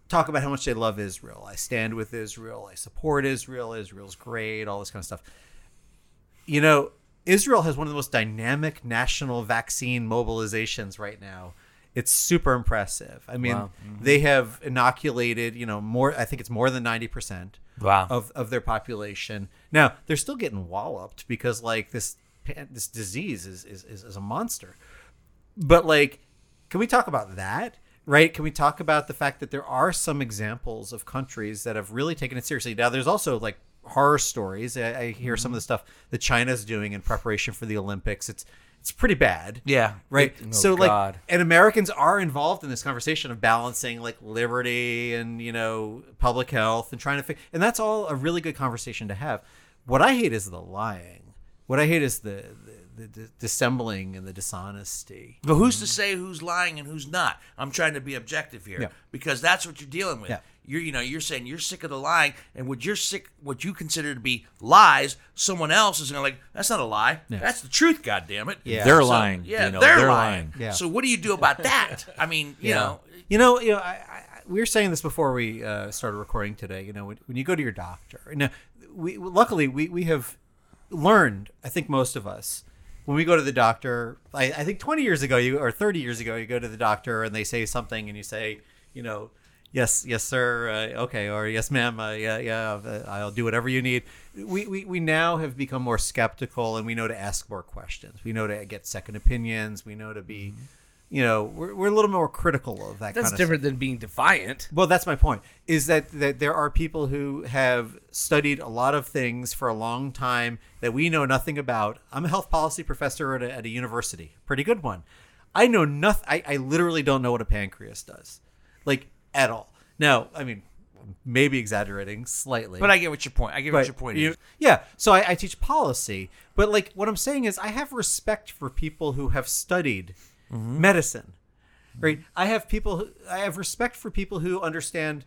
talk about how much they love Israel. I stand with Israel. I support Israel. Israel's great. All this kind of stuff. You know, Israel has one of the most dynamic national vaccine mobilizations right now. It's super impressive. I mean, mm-hmm. they have inoculated, you know, more. I think it's more than ninety percent Wow. of of their population. Now they're still getting walloped because like this this disease is is, is, is a monster. But like, can we talk about that? Right? Can we talk about the fact that there are some examples of countries that have really taken it seriously? Now, there's also like horror stories. I, I hear some of the mm-hmm. stuff that China's doing in preparation for the Olympics. It's it's pretty bad. Yeah. Right. Oh, so like, and Americans are involved in this conversation of balancing like liberty and you know public health and trying to fix. And that's all a really good conversation to have. What I hate is the lying. What I hate is the the, the dissembling and the dishonesty. But who's to say who's lying and who's not? I'm trying to be objective here Yeah. because that's what you're dealing with. Yeah. You're, you know, you're saying you're sick of the lying, and what you're sick, what you consider to be lies, someone else is going to like. That's not a lie. That's the truth. God damn it. Yeah. They're So, lying. Yeah, you know, they're, they're lying. lying. Yeah. So what do you do about that? I mean, you know, You know, you know, I, I, we were saying this before we uh, started recording today. You know, when, when you go to your doctor, now, we luckily we, we have learned. I think most of us, when we go to the doctor, I, I think twenty years ago, you or thirty years ago, you go to the doctor and they say something, and you say, you know, yes, yes, sir, uh, okay, or yes, ma'am, uh, yeah, yeah, uh, I'll do whatever you need. We, we we now have become more skeptical, and we know to ask more questions. We know to get second opinions. We know to be. You know, we're, we're a little more critical of that. That's kind of different than being defiant. well, that's my point. Is that that there are people who have studied a lot of things for a long time that we know nothing about. I'm a health policy professor at a, at a university, pretty good one. I know nothing. I, I literally don't know what a pancreas does, like at all. Now, I mean, maybe exaggerating slightly, but I get what your point. I get what but your point you- is. Yeah. So I, I teach policy, but like what I'm saying is I have respect for people who have studied Mm-hmm. medicine. Right. I have people. Who, I have respect for people who understand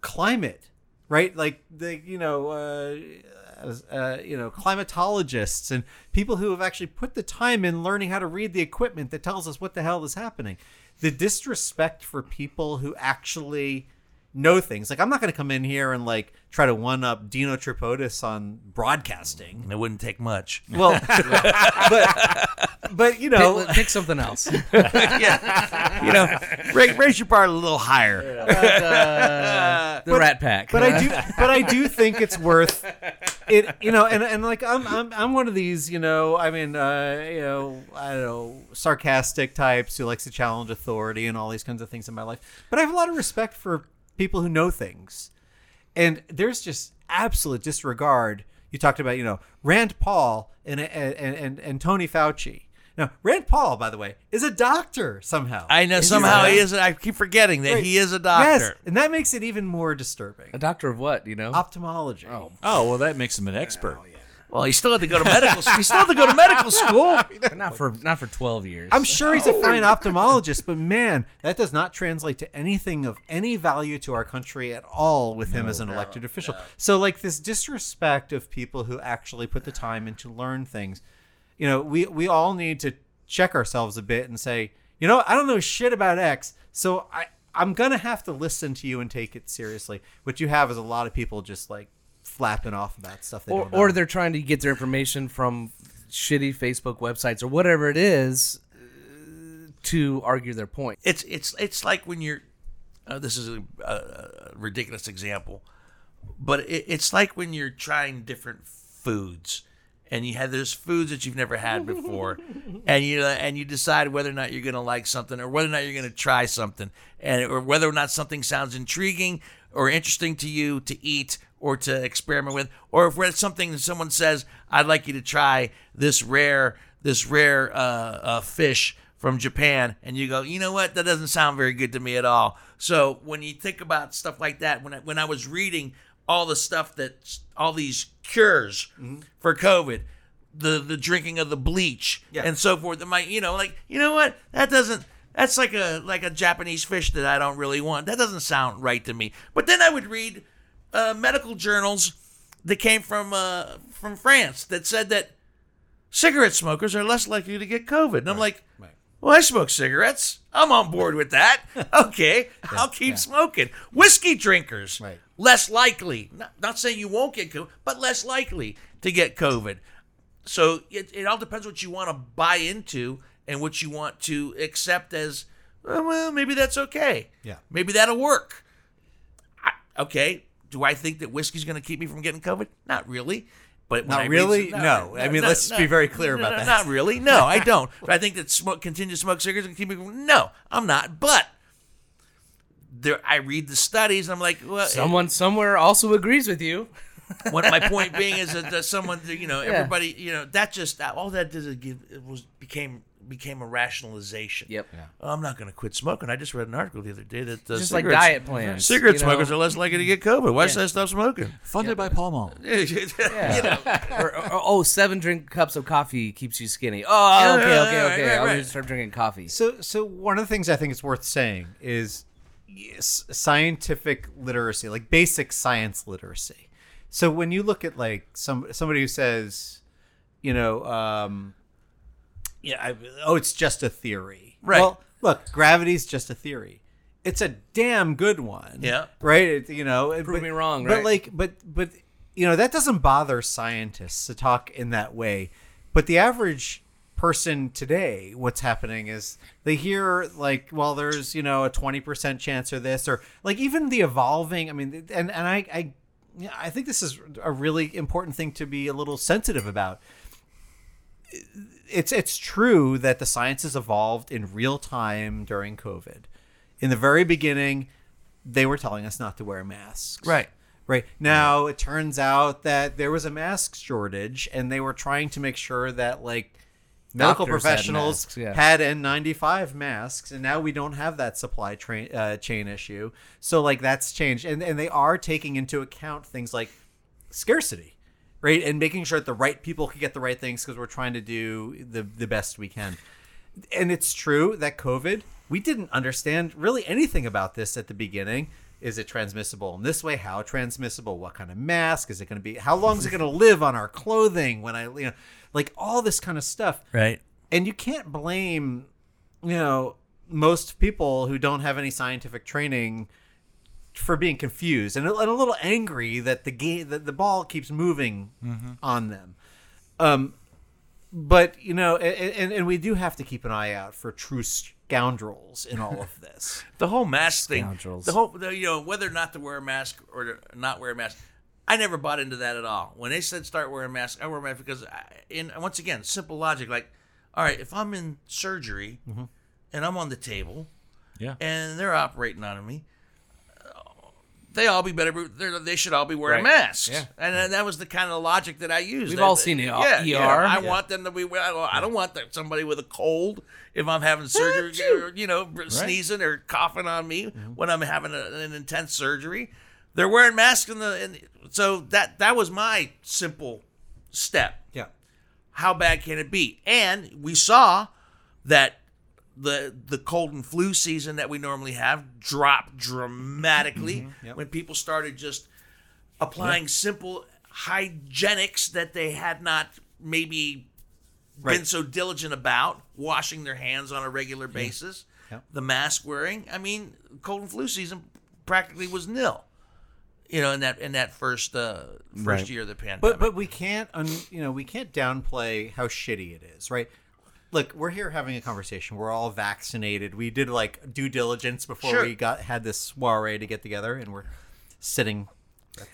climate. Right. Like the you know. Uh, uh, you know, climatologists and people who have actually put the time in learning how to read the equipment that tells us what the hell is happening. The disrespect for people who actually know things. Like I'm not going to come in here and like try to one up Dino Tripodis on broadcasting. And it wouldn't take much. Well, [LAUGHS] but but you know, Pick, pick something else. [LAUGHS] yeah. You know, raise, raise your bar a little higher. the Rat Pack. but I do [LAUGHS] but I do think it's worth it. You know, and and like I'm I'm I'm one of these. You know, I mean, uh, you know, I don't know, sarcastic types who likes to challenge authority and all these kinds of things in my life. But I have a lot of respect for people who know things, and there's just absolute disregard. You talked about, you know, Rand Paul and and and, and Tony Fauci. Now, Rand Paul, by the way, is a doctor somehow. I know Is he somehow not? he is. I keep forgetting that he is a doctor. Yes, and that makes it even more disturbing. a doctor of what? You know. Ophthalmology. Oh, Oh well, that makes him an expert. Well, he still had to go to medical. school. He still had to go to medical school. not for not for twelve years. I'm sure he's a oh fine ophthalmologist, but man, that does not translate to anything of any value to our country at all with him as an elected official. So, like this disrespect of people who actually put the time in to learn things, you know, we we all need to check ourselves a bit and say, you know, I don't know shit about X, so I I'm gonna have to listen to you and take it seriously. What you have is a lot of people just like flapping off about stuff they or don't know. or they're trying to get their information from shitty Facebook websites or whatever it is uh, to argue their point. It's it's it's like when you're. Uh, this is a, a, a ridiculous example, but it, it's like when you're trying different foods, and you have there's foods that you've never had before, [LAUGHS] and you and you decide whether or not you're gonna like something or whether or not you're gonna try something, and or whether or not something sounds intriguing or interesting to you to eat or to experiment with, or if it's something that someone says, "I'd like you to try this rare this rare uh, uh, fish." from Japan, and you go, you know what? That doesn't sound very good to me at all. So when you think about stuff like that, when I, when I was reading all the stuff that all these cures for COVID, the the drinking of the bleach and so forth, it might you know like you know what? That doesn't. That's like a like a Japanese fish that I don't really want. That doesn't sound right to me. But then I would read uh, medical journals that came from uh, from France that said that cigarette smokers are less likely to get COVID. And I'm like, well, I smoke cigarettes. I'm on board with that. [LAUGHS] Okay, I'll keep smoking. Whiskey drinkers, Right. less likely. Not, not saying you won't get COVID, but less likely to get COVID. so it, it all depends what you want to buy into and what you want to accept as "Oh, well maybe that's okay Yeah. maybe that'll work I, okay do i think that whiskey's going to keep me from getting covid not really but when Not I really? some- No. I mean, let's be very clear about no, that. not really no i [LAUGHS] don't but i think that smoke continue to smoke cigarettes and keep me from no i'm not but there i read the studies and i'm like well Someone somewhere also agrees with you. [LAUGHS] what my point [LAUGHS] being is that, that someone, you know, everybody, you know, that just all that did is give it was became became a rationalization. Yep. Oh, I'm not going to quit smoking. I just read an article the other day that uh, Just like diet plans. Cigarette you know? smokers are less likely to get COVID. Why should I stop smoking? Funded by Palmo. [LAUGHS] yeah. [LAUGHS] or, or, oh, seven drink cups of coffee keeps you skinny. Oh, okay, okay, right, okay. right, I'm right. gonna start drinking coffee. So, so one of the things I think is worth saying is yes, scientific literacy, like basic science literacy. So when you look at like some somebody who says, you know, um, yeah, I, oh, it's just a theory. Right. Well, look, gravity's just a theory. It's a damn good one. Yeah. Right. It, you know, Prove but, me wrong, But right? like, but but you know that doesn't bother scientists to talk in that way. But the average person today, what's happening is they hear like, well, there's you know a twenty percent chance or this or like even the evolving. I mean, and and I I I think this is a really important thing to be a little sensitive about. It's it's true that the sciences evolved in real time during COVID. In the very beginning, they were telling us not to wear masks. Right. Right. Now it turns out that there was a mask shortage and they were trying to make sure that like medical Doctors had professionals masks, yeah. had N95 masks and now we don't have that supply train uh, chain issue. So like that's changed and and they are taking into account things like scarcity. Right? And making sure that the right people can get the right things because we're trying to do the the best we can. And it's true that COVID, we didn't understand really anything about this at the beginning. Is it transmissible in this way? How transmissible? What kind of mask is it going to be? How long is it going to live on our clothing when I, you know, like all this kind of stuff. Right. And you can't blame, you know, most people who don't have any scientific training for being confused and a, and a little angry that the game that the ball keeps moving on them. Um, but you know, and, and, and we do have to keep an eye out for true scoundrels in all of this. [LAUGHS] The whole mask thing. Scoundrels. The whole, the, you know, whether or not to wear a mask or to not wear a mask. I never bought into that at all. When they said start wearing masks, I wear a mask because, I, in once again, simple logic. Like, all right, if I'm in surgery and I'm on the table Yeah. and they're operating on me, they all be better. they're- should all be wearing Right. masks. Yeah. And then that was the kind of logic that I used. We've That- all seen it, Yeah, ER. yeah. I Yeah. want them to be. I don't want that somebody with a cold if I'm having surgery, or, you know, sneezing or coughing on me when I'm having a, an intense surgery. They're wearing masks in the. In, so that that was my simple step Yeah. how bad can it be? And we saw that the the cold and flu season that we normally have dropped dramatically Yep. when people started just applying simple hygienics that they had not maybe been so diligent about, washing their hands on a regular basis, Yep. the mask wearing. I mean, cold and flu season practically was nil. You know, in that in that first uh, first Right. year of the pandemic. But but we can't un, you know we can't downplay how shitty it is, right? Look, we're here having a conversation. We're all vaccinated. We did like due diligence before Sure. we got had this soiree to get together, and we're sitting.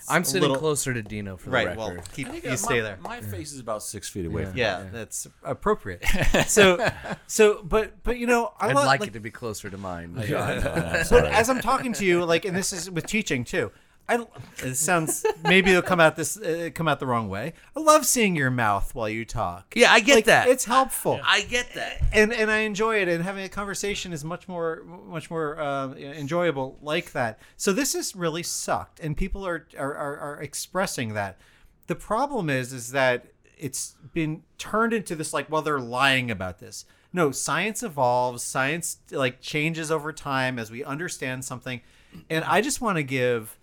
I'm sitting little- closer to Dino for the Right. record. Well, keep I you uh, stay my, there. My face is about six feet away from you. Yeah, that's appropriate. [LAUGHS] so, so, but, but you know, I I'd lo- like, it to be closer to mine. you. I know, I'm But as I'm talking to you, like, and this is with teaching too. I it sounds maybe it'll come out this uh, come out the wrong way. I love seeing your mouth while you talk. Yeah, I get Like, that. It's helpful. I get that. and and I enjoy it. And having a conversation is much more much more uh, enjoyable like that. So this has really sucked, and people are are, are are expressing that. The problem is is that it's been turned into this like well they're lying about this. No, science evolves. Science like changes over time as we understand something, and I just want to give.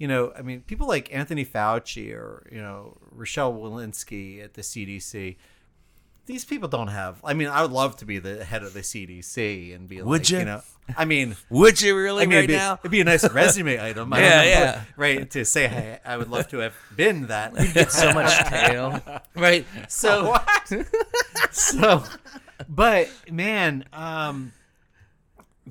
You know, I mean, people like Anthony Fauci or you know Rochelle Walensky at the CDC these people don't have. I mean, I would love to be the head of the CDC and be Would like, you? you know, I mean, Would you really I mean, right it'd, be, now? it'd be a nice resume [LAUGHS] item. I Yeah, don't know, yeah. Right to say, hey, I would love to have been that. so much tail. [LAUGHS] Right. So [LAUGHS] so, but man, um,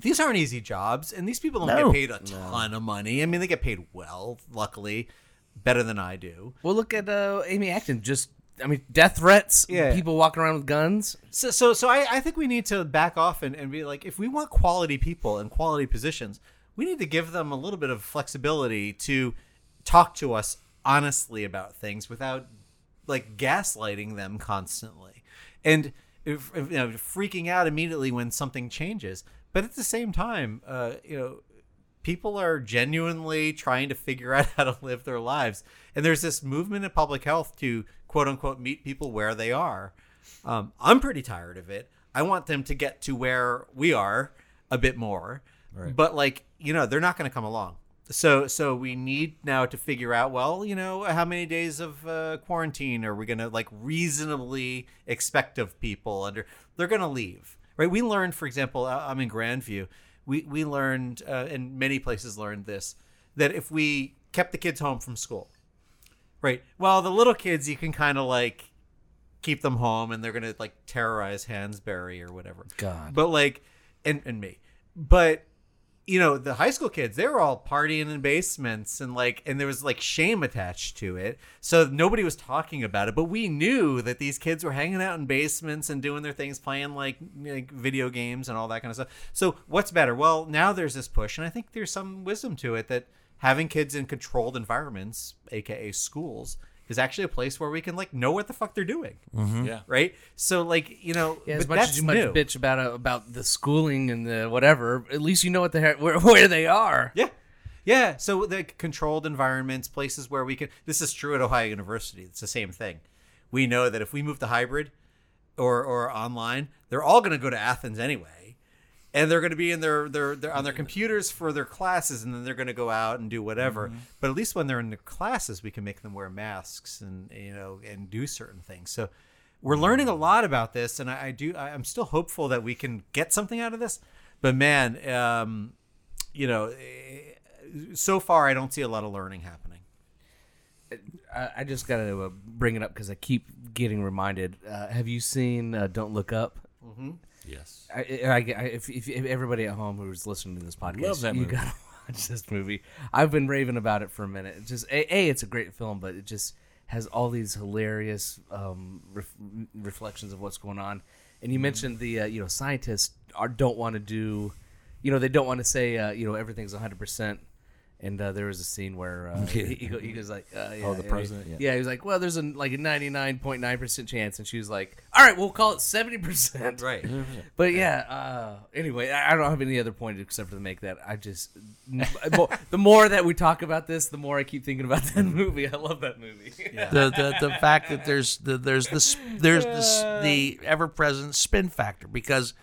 these aren't easy jobs, and these people don't No. get paid a ton of money. I mean, they get paid well, luckily, better than I do. Well, look at uh, Amy Acton. Just, I mean, death threats. Yeah. People walking around with guns. So, so, so I, I think we need to back off and, and be like, if we want quality people and quality positions, we need to give them a little bit of flexibility to talk to us honestly about things without like gaslighting them constantly and if, you know freaking out immediately when something changes. But at the same time, uh, you know, people are genuinely trying to figure [LAUGHS] out how to live their lives. And there's this movement in public health to quote unquote meet people where they are. Um, I'm pretty tired of it. I want them to get to where we are a bit more. But like, you know, they're not going to come along. So so we need now to figure out well, you know, how many days of uh, quarantine are we going to like reasonably expect of people under they're going to leave. Right? We learned for example, uh, I'm in Grandview. We we learned uh, and many places learned this that if we kept the kids home from school, right? Well, the little kids you can kind of like keep them home and they're gonna like terrorize Hansberry or whatever. God. But like, and and me, but you know the high school kids they were all partying in basements and like and there was like shame attached to it. So nobody was talking about it but we knew that these kids were hanging out in basements and doing their things playing like, like video games and all that kind of stuff. So what's better? Well now there's this push and i think there's some wisdom to it that having kids in controlled environments aka schools is actually a place where we can like know what the fuck they're doing Yeah. right so like you know Yeah, as but much that's as you might new. bitch about uh, about the schooling and the whatever, at least you know what the heck, where, [LAUGHS] where they are. Yeah. Yeah. So the controlled environments, places where we can this is true at Ohio University. It's the same thing. We know that if we move to hybrid or or online, they're all gonna go to Athens anyway. And they're gonna be in their their, their on their computers for their classes and then they're gonna go out and do whatever. But at least when they're in their classes we can make them wear masks and you know and do certain things. So we're learning a lot about this and I, I do I, I'm still hopeful that we can get something out of this. But man, um, you know, eh, so far I don't see a lot of learning happening. I, I just got to uh, bring it up because I keep getting reminded. Uh, have you seen uh, Don't Look Up? Yes. I, I, I, if, if, if everybody at home who's listening to this podcast, Love that you movie. gotta [LAUGHS] watch this movie. I've been raving about it for a minute. It just a, a, it's a great film, but it just has all these hilarious um, ref, reflections of what's going on. And you mentioned the uh, you know scientists are don't want to do, you know they don't want to say uh, you know everything's hundred percent. And uh, there was a scene where uh, [LAUGHS] he, he, go, he goes like, uh, yeah, Oh, the yeah, president? Yeah. Yeah. he was like, well, there's a like a ninety nine point nine percent chance, and she was like, all right, we'll call it seventy percent. [LAUGHS] Right. [LAUGHS] But yeah, uh, anyway, I I don't have any other point except for to make that. I just the more that we talk about this, the more I keep thinking about that movie. I love that movie. the, the the fact that there's the, there's this there's this the ever present spin factor because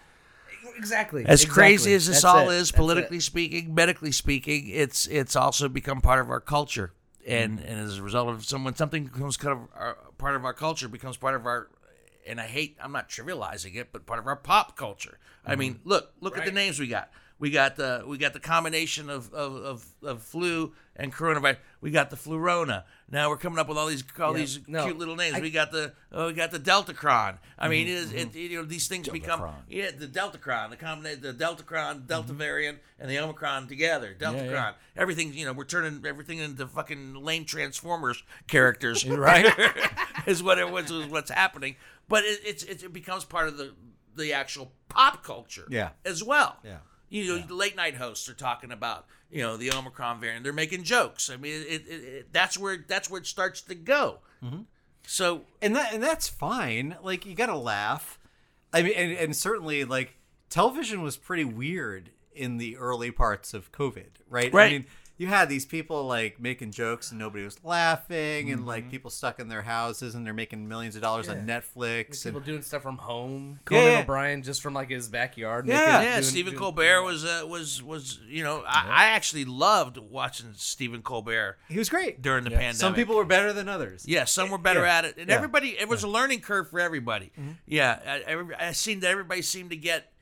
exactly. as exactly. crazy as this That's all it. is politically it. speaking medically speaking it's it's also become part of our culture and Mm-hmm. and as a result of someone something becomes kind of our, part of our culture becomes part of our and i hate i'm not trivializing it but part of our pop culture i Mm-hmm. mean look look at the names we got we got the we got the combination of, of, of, of flu and coronavirus. We got the flurona. Now we're coming up with all these all these no, cute little names. I- we got the oh, we got the Deltacron. I mean, mm-hmm, it is, it, mm-hmm. you know these things become Deltacron. yeah the Deltacron, the combination the Deltacron, Delta Mm-hmm. variant, and the Omicron together. Deltacron. yeah. Everything you know, we're turning everything into fucking lame Transformers characters, [LAUGHS] right? [LAUGHS] is what it was is what's happening. But it, it's it, it becomes part of the the actual pop culture Yeah. as well. Yeah. You know, the late night hosts are talking about you know the Omicron variant. They're making jokes. I mean, it, it, it, that's where that's where it starts to go. Mm-hmm. So and that and that's fine. Like you got to laugh. I mean, and, and certainly like television was pretty weird in the early parts of COVID, right? I Right. mean, you had these people like making jokes and nobody was laughing, and like people stuck in their houses and they're making millions of dollars on Netflix. People And, doing stuff from home. Yeah, Conan yeah. O'Brien just from like his backyard. Yeah. making- Yeah, doing- Stephen doing- Colbert was uh, was was you know I, I actually loved watching Stephen Colbert he was great. during the pandemic. Some people were better than others. Yeah, some were better Yeah. at it, and Yeah. everybody. It was a learning curve for everybody. Yeah, I, every- I seen that everybody seemed to get.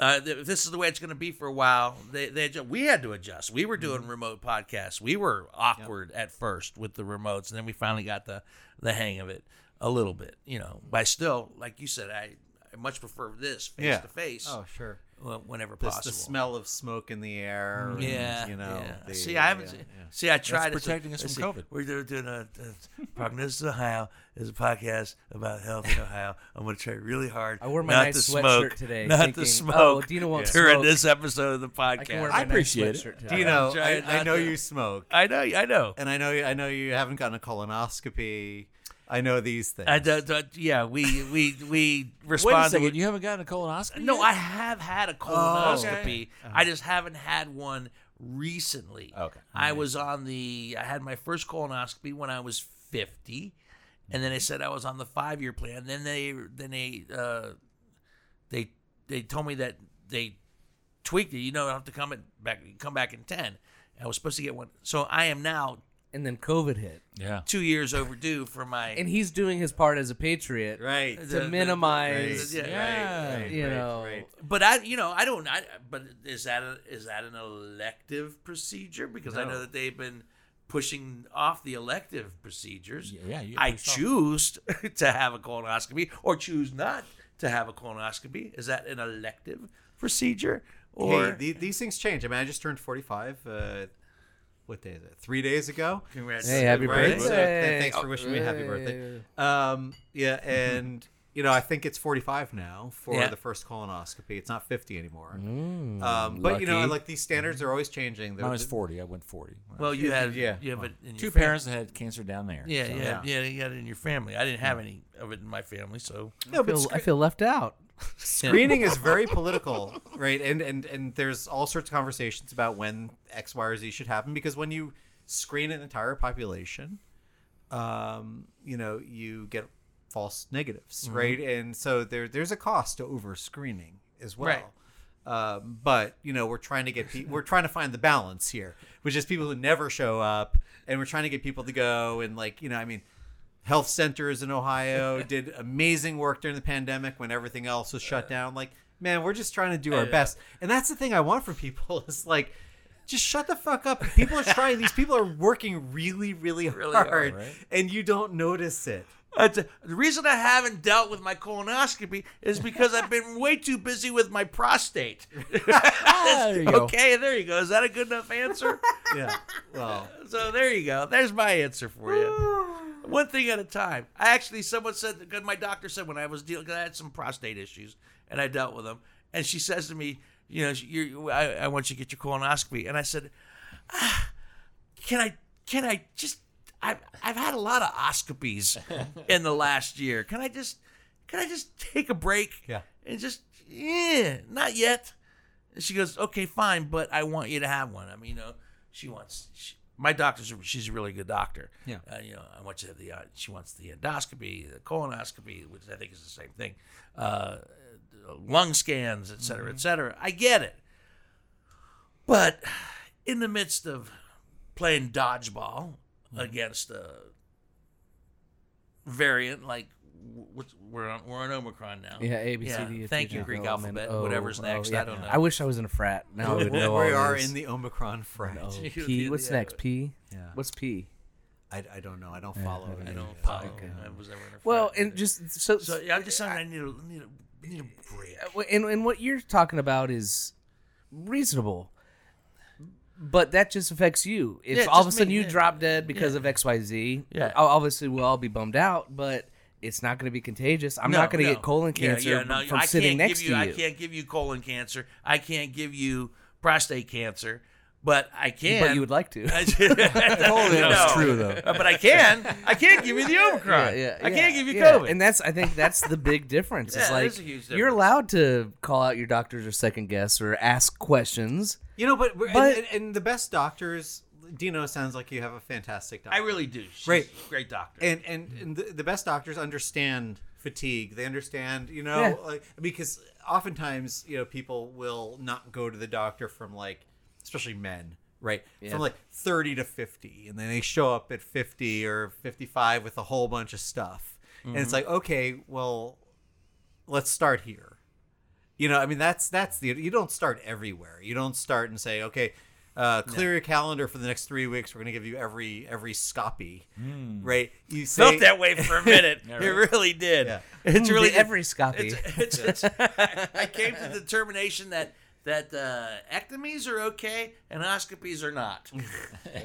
Uh, th- this is the way it's going to be for a while. They, they, adju- we had to adjust. We were doing remote podcasts. We were awkward at first with the remotes, and then we finally got the the hang of it a little bit. You know, but I still, like you said, I, I much prefer this face Yeah. to face Oh, sure. Whenever The, possible. the smell of smoke in the air. and, Yeah, you know. yeah. the- see, I haven't. yeah, se- yeah. See, I tried. to- protecting us let's from COVID. We're doing, doing a, a Prognosis Ohio is a podcast about health in Ohio. I'm going to try really hard. I wore my not nice to sweatshirt smoke, today, Not thinking, to smoke. oh, Dino won't during smoke. this episode of the I can wear podcast. my I appreciate nice it. sweatshirt Do you know? trying I, I know to- you smoke, I know. I know. and I know I know you haven't gotten a colonoscopy. I know these things. I do, do- yeah, we we we [LAUGHS] Wait a respond to second. You haven't gotten a colonoscopy? No, yet? I have had a colonoscopy. okay. I just haven't had one recently. Okay. I was on the. I had my first colonoscopy when I was fifty, and then they said I was on the five year plan. Then they then they uh, they they told me that they tweaked it. You know, I have to come back come back in ten. I was supposed to get one, so I am now And then COVID hit, Yeah. two years overdue for my. and he's doing his part as a patriot right. to The- the- minimize. yeah, Yeah. right, you right, know, right. But I, you know, I don't. I, but is that a, is that an elective procedure? Because I know that they've been pushing off the elective procedures. Yeah, you- I you saw. choose [LAUGHS] to have a colonoscopy or choose not to have a colonoscopy. Is that an elective procedure? Or hey, the, these things change. I mean, I just turned 45. Uh, what day is it? Three days ago. Congrats. Hey, happy Right? birthday! So, thanks for wishing me a happy birthday. Um, yeah, and you know, I think it's 45 now for Yeah. the first colonoscopy. It's not 50 anymore. um, but you know, like these standards are always changing. They're- Mine was 40. I went 40. Well, you had Yeah. you have it in Two your fam- parents that had cancer down there. Yeah, so- yeah, yeah, You had it in your family. I didn't have any of it in my family, so no, I but feel, scre- I feel left out. Screening is very political, right? And and and there's all sorts of conversations about when X, Y, or Z should happen because when you screen an entire population, um, you know, you get false negatives, Mm-hmm. right? And so there there's a cost to over screening as well. Right. Um, but you know, we're trying to get pe- we're trying to find the balance here, which is people who never show up, and we're trying to get people to go and like you know, I mean, health centers in Ohio [LAUGHS] did amazing work during the pandemic when everything else was shut down. Like, man, we're just trying to do our best, and that's the thing I want from people [LAUGHS] is like. Just shut the fuck up. People are trying. These people are working really, really, Really hard, hard, right? and you don't notice it. Uh, the reason I haven't dealt with my colonoscopy is because I've been way too busy with my prostate. Ah, [LAUGHS] there you go. okay, there you go. Is that a good enough answer? Yeah. Well, so there you go. There's my answer for you. [SIGHS] One thing at a time. I actually, someone said, because my doctor said when I was dealing, I had some prostate issues and I dealt with them. And she says to me, you know, you I, I want you to get your colonoscopy. And I said, ah, can I, can I just, I've, I've had a lot of oscopies [LAUGHS] in the last year. Can I just, can I just take a break? Yeah. And just, yeah, not yet. And she goes, okay, fine, but I want you to have one. I mean, you know, she wants. She, my doctor's. She's a really good doctor. Yeah. Uh, you know, I want you to have the. Uh, she wants the endoscopy, the colonoscopy, which I think is the same thing. Uh, lung scans, et cetera, et cetera. I get it. But in the midst of playing dodgeball against a variant like what's, we're on we're on Omicron now. Yeah, A B C Yeah, D. F, Thank you, Greek L, M, N, alphabet, O, whatever's O, next, yeah. I don't know. I wish I was in a frat. Now I would we know all are this. in the Omicron frat. [LAUGHS] P. What's next? P. Yeah. What's P? I, I don't know. I don't follow. I. I don't Yeah. follow. okay. I was never in a Well, frat. and just so, so yeah, I'm just saying I need a need a need a break. And, and what you're talking about is reasonable but that just affects you if Yeah, all of a sudden me, you yeah. drop dead because Yeah. of xyz Yeah. obviously we'll all be bummed out but it's not going to be contagious i'm No, not going to no. get colon cancer yeah, no, from I sitting next give you, to I can't give you colon cancer. I can't give you prostate cancer, but I can. but you would like to [LAUGHS] [LAUGHS] that's that's true, though. Uh, but I can. I can't give you the Omicron. yeah, I yeah, can't give you yeah. COVID. and that's i think that's the big [LAUGHS] difference Yeah, it's like is a huge you're allowed to call out your doctors or second guess or ask questions You know, but, But- and, and the best doctors, Dino sounds like you have a fantastic doctor. I really do. She's Right. great doctor. and and, and the, the best doctors understand fatigue. They understand, you know, Yeah. like because oftentimes, you know, people will not go to the doctor from like, especially men, right, Yeah. from like thirty to fifty, and then they show up at fifty or fifty-five with a whole bunch of stuff, and it's mm-hmm. like, okay, well, let's start here. You know, I mean, that's that's the you don't start everywhere. You don't start and say, okay, uh, clear your calendar for the next three weeks. We're going to give you every every scopy, right? You say, Felt that way for a [LAUGHS] minute. It really did. Yeah. It's really every scopy. It's, it's, it's, [LAUGHS] I came to the determination that that uh, ectomies are okay and endoscopies are not. [LAUGHS]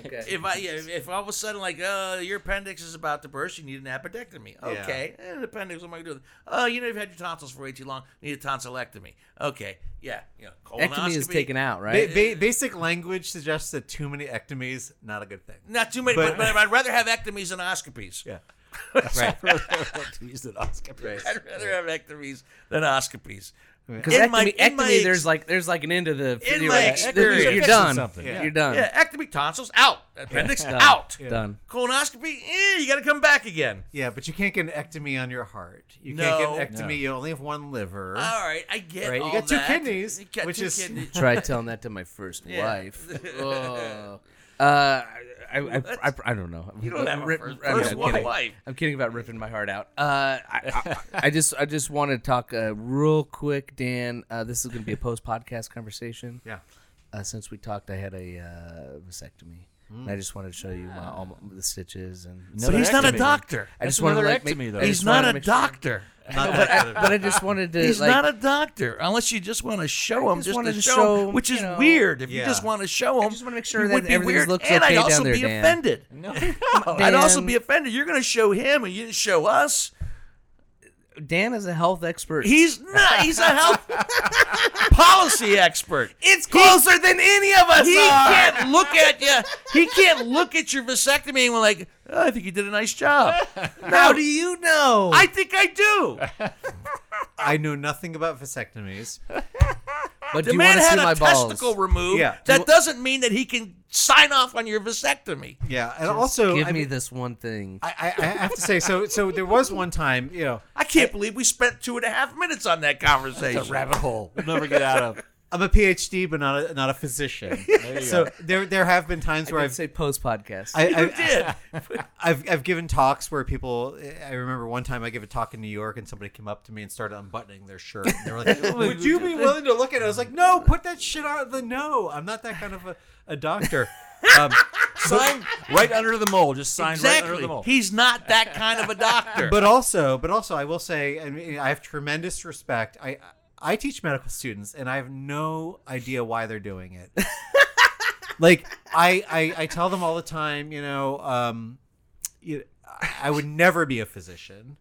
Okay. If I yeah, if all of a sudden like uh your appendix is about to burst, you need an appendectomy. Yeah. Okay, eh, an appendix. What am I gonna do? Oh, you know you've had your tonsils for way too long. Need a tonsillectomy. Okay, yeah, yeah. Ectomy is taken out, right? ba- basic language suggests that too many ectomies not a good thing. Not too many, But- but, but I'd rather have ectomies than oscopies. Yeah, [LAUGHS] right. Use the Oscar. I'd rather have ectomies than oscopies. Because In ectomy, my- ectomy my ex- there's like there's like an end to the. In you're my like, experience- you're, You're done. fixing something. You're done. Yeah, ectomy tonsils out, appendix Done. out, Done. colonoscopy. Eh, you got to come back again. Yeah, but you can't get an ectomy on your heart. You No. can't get an ectomy. No. You only have one liver. All right, I get. Right, you got two that. kidneys, got which two is- kidneys. Try telling that to my first [LAUGHS] Yeah. wife. [LAUGHS] Oh. Uh, I, I, I, I don't know. You don't have a Rip- first, I'm first kidding. I'm kidding about ripping my heart out. Uh, I, I, I just I just want to talk uh, real quick, Dan. Uh, this is going to be a post podcast conversation. [LAUGHS] Yeah. Uh, since we talked, I had a uh, vasectomy. Hmm. And I just wanted to show you my, all my, the stitches and. But he's not a doctor. I That's just wanted to another like make, ectomy, though. He's not a make sure- doctor. [LAUGHS] Not that kind but I just wanted to. He's like, not a doctor unless you just want to show I him just just, to to show, show him, which you is know- weird. If you just want to show him, just wanna make sure it that would be everything weird, looks and okay I'd also there, be Dan. offended. [LAUGHS] No. I'd also be offended. You're going to show him, and you didn't show us. Dan is a health expert. He's not. He's a health [LAUGHS] policy expert. it's closer than any of us He are. can't look at you. He can't look at your vasectomy and be like, oh, I think you did a nice job. [LAUGHS] How do you know? I think I do. [LAUGHS] I know nothing about vasectomies. But The do you man want to see had my a balls? testicle removed. Yeah. That doesn't mean that he can sign off on your vasectomy. Yeah, and also Give I me mean, this one thing. I, I, I have to say, so so there was one time, you know, I can't believe we spent two and a half minutes on that conversation. It's a rabbit hole. We'll never get out of. I'm a PhD, but not a, not a physician. [LAUGHS] you so go. there there have been times where I'd I've say post podcast. I, I, did. [LAUGHS] I've I've given talks where people. I remember one time I gave a talk in New York and somebody came up to me and started unbuttoning their shirt. And they were like, [LAUGHS] "Would you be willing to look at it?" I was like, "No, put that shit on the no. I'm not that kind of a, a doctor." Um, Sign right under the mole. Just sign right under Exactly. the mole. He's not that kind of a doctor. but also, but also, I will say, I mean, I have tremendous respect. I I teach medical students, and I have no idea why they're doing it. [LAUGHS] like I, I I tell them all the time, you know, um, you, I- I would never be a physician.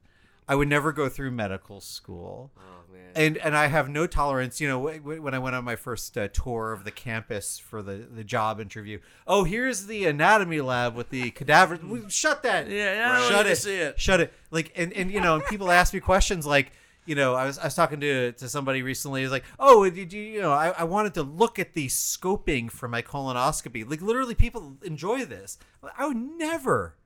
I would never go through medical school. oh man. And and I have no tolerance. You know, wh- wh- when I went on my first uh, tour of the campus for the, the job interview. Oh, here's the anatomy lab with the cadaver. [LAUGHS] Shut that. Yeah, yeah, I don't shut need to it. see it. Shut it. Like and and you know, and people ask me questions like. You know, I was I was talking to to somebody recently. He's like, "Oh, did you you know? I, I wanted to look at the scoping for my colonoscopy. Like, literally, people enjoy this. I would never,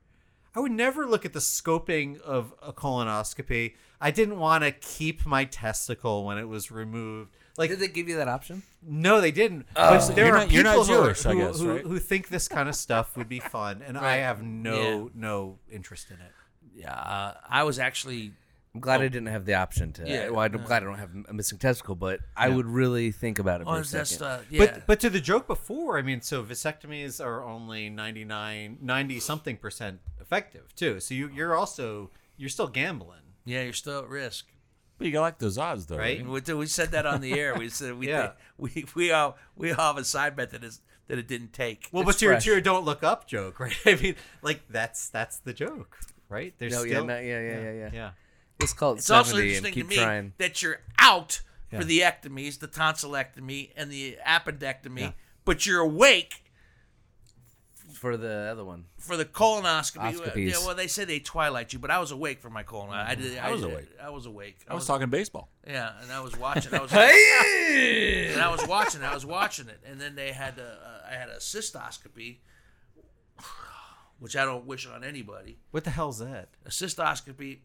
I would never look at the scoping of a colonoscopy. I didn't want to keep my testicle when it was removed. Like, Did they give you that option? no, they didn't. Oh. but there You're are not- you're not people who are- Jewish, I who, guess, who, right? who think this kind of stuff would be fun, and I have no Yeah. no interest in it. yeah, uh, I was actually I'm glad I didn't have the option to. Yeah. well, I'm glad I don't have a missing testicle, but I would really think about it for Oh, a is that second. uh, yeah. But but to the joke before, I mean, so vasectomies are only 99, 90 something percent effective too. So you you're also you're still gambling. yeah, you're still at risk. But you got like those odds, though, Right. right? We, we said that on the air. We said we Yeah. we we all we all have a side bet that is that it didn't take. Well, It's but to your, fresh. to your don't look up joke, [LAUGHS] right? I mean, like that's that's the joke, right? There's No, yeah, still no, yeah, yeah, yeah, yeah. yeah. Let's call it it's also 70 and interesting keep to me trying. that you're out Yeah. for the ectomies, the tonsillectomy, and the appendectomy, Yeah. but you're awake for the other one. for the colonoscopy. Oscopies. Yeah, well, they say they twilight you, but I was awake for my colon. I did. I was did- awake. I was awake. I was talking baseball. Yeah, and I was watching. I was. [LAUGHS] and I was watching. I was watching it, and then they had a, uh, I had a cystoscopy, which I don't wish on anybody. What the hell's that? A cystoscopy.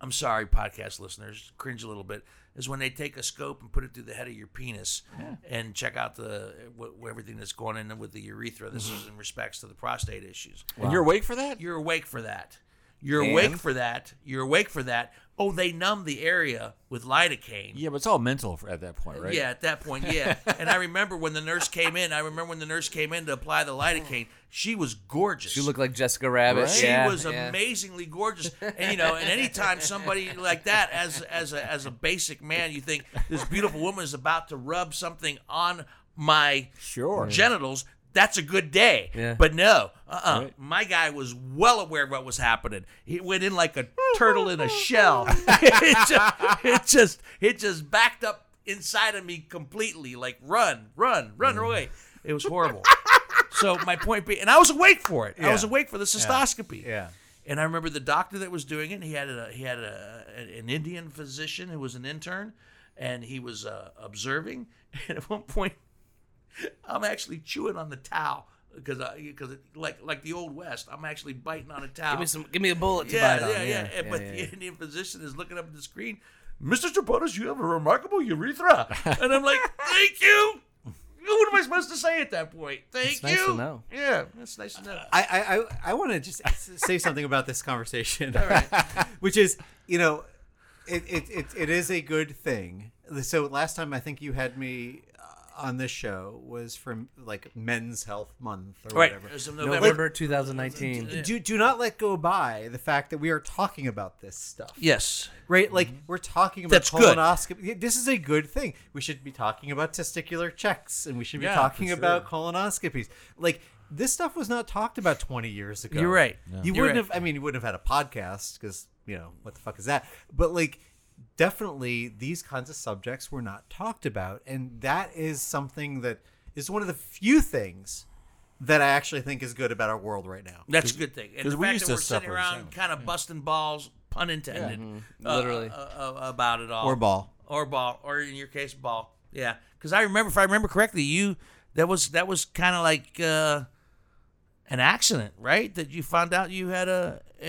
I'm sorry, podcast listeners, cringe a little bit. Is when they take a scope and put it through the head of your penis and check out the what, everything that's going in with the urethra. This mm-hmm. is in respects to the prostate issues. And you're awake for that? You're awake for that. You're awake for that. You're awake for that. Oh, they numb the area with lidocaine. Yeah, but it's all mental for, at that point, right? Yeah, at that point, yeah. [LAUGHS] and I remember when the nurse came in. I remember when the nurse came in to apply the lidocaine. She was gorgeous. She looked like Jessica Rabbit. Right? She Yeah, was yeah. amazingly gorgeous, and you know, and anytime somebody like that, as as a as a basic man, you think this beautiful woman is about to rub something on my Sure. genitals. That's a good day. Yeah. But no, uh, uh Right. my guy was well aware of what was happening. He went in like a turtle in a [LAUGHS] shell. [LAUGHS] it, just, it just it just backed up inside of me completely. Like run, run, run away. It was horrible. so my point being, and I was awake for it. I was awake for the cystoscopy. Yeah. And I remember the doctor that was doing it. He had a he had a an Indian physician who was an intern, and he was uh, observing. [LAUGHS] And at one point, I'm actually chewing on the towel because because like like the old west, I'm actually biting on a towel. Give me some. Give me a bullet to yeah, bite yeah, on. yeah, And- But yeah, the yeah. Indian physician is looking up at the screen. Mr. Chapotas, you have a remarkable urethra. [LAUGHS] and I'm like, thank you. What am I supposed to say at that point? Thank It's nice you. to know. Yeah, that's nice to know. I I, I, I want to just say something about this conversation, right. [LAUGHS] which is you know, it, it it it is a good thing. So last time I think you had me uh, on this show was from like Men's Health Month or Right. whatever. It November. November 2019. Do do not let go by the fact that we are talking about this stuff. Yes. Right, like mm-hmm. we're talking about That's colonoscopy. Yeah, This is a good thing. We should be talking about testicular checks, and we should be Yeah, talking sure. about colonoscopies. Like this stuff was not talked about twenty years ago. You're right. You You're wouldn't right. have. I mean, you wouldn't have had a podcast because you know what the fuck is that? But like, definitely these kinds of subjects were not talked about, and that is something that is one of the few things that I actually think is good about our world right now. That's a good thing. And 'cause the we fact used that to we're sitting around kind of busting balls, pun intended, uh, Literally. uh, uh, about it all. Or ball. Or ball. Or in your case, ball. Yeah. Because I remember, if I remember correctly, you, that was, that was kind of like uh, an accident, right? That you found out you had a, a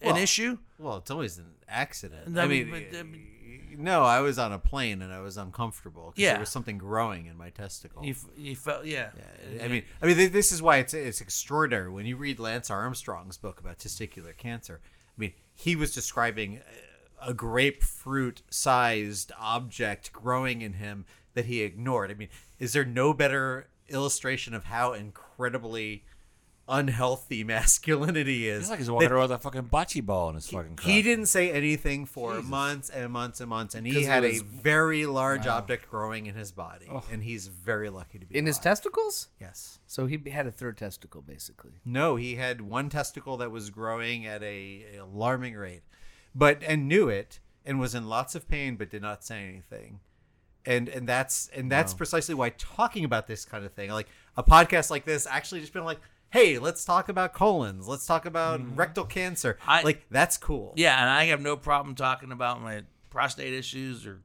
an Well, issue? Well, it's always an accident. I I mean, mean, but, um, no, I was on a plane and I was uncomfortable because Yeah. there was something growing in my testicle. You, f- you felt, yeah. I mean, I mean, th- this is why it's it's extraordinary when you read Lance Armstrong's book about testicular cancer. I mean, he was describing a grapefruit-sized object growing in him that he ignored. I mean, is there no better illustration of how incredibly unhealthy [LAUGHS] masculinity is? It's like he's that- walking around with a fucking bocce ball in his fucking crotch. he didn't say anything for months and months and months, and he had it a very large object growing in his body, and he's very lucky to be In his testicles? Yes. So he had a third testicle, basically. No, he had one testicle that was growing at a, a alarming rate, but and knew it and was in lots of pain, but did not say anything. And and that's and that's precisely why talking about this kind of thing, like a podcast like this, actually just been like, hey, let's talk about colons, let's talk about mm-hmm. rectal cancer, I- like that's cool. Yeah, and I have no problem talking about my prostate issues, or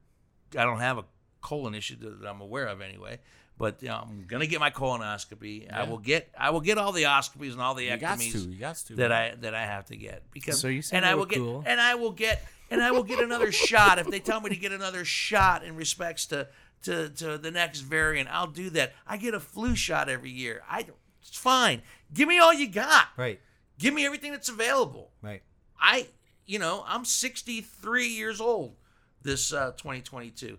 I don't have a colon issue that I'm aware of anyway. But you know, I'm gonna get my colonoscopy. I will get I will get all the oscopies and all the You ectomies to. You to. that I that I have to get because So you said and I will get cool. and I will get and I will get another [LAUGHS] shot if they tell me to get another shot in respects to to to the next variant. I'll do that. I get a flu shot every year. I don't- it's fine. Give me all you got. Right, Give me everything that's available. right. I, you know, I'm 63 years old this uh, 2022.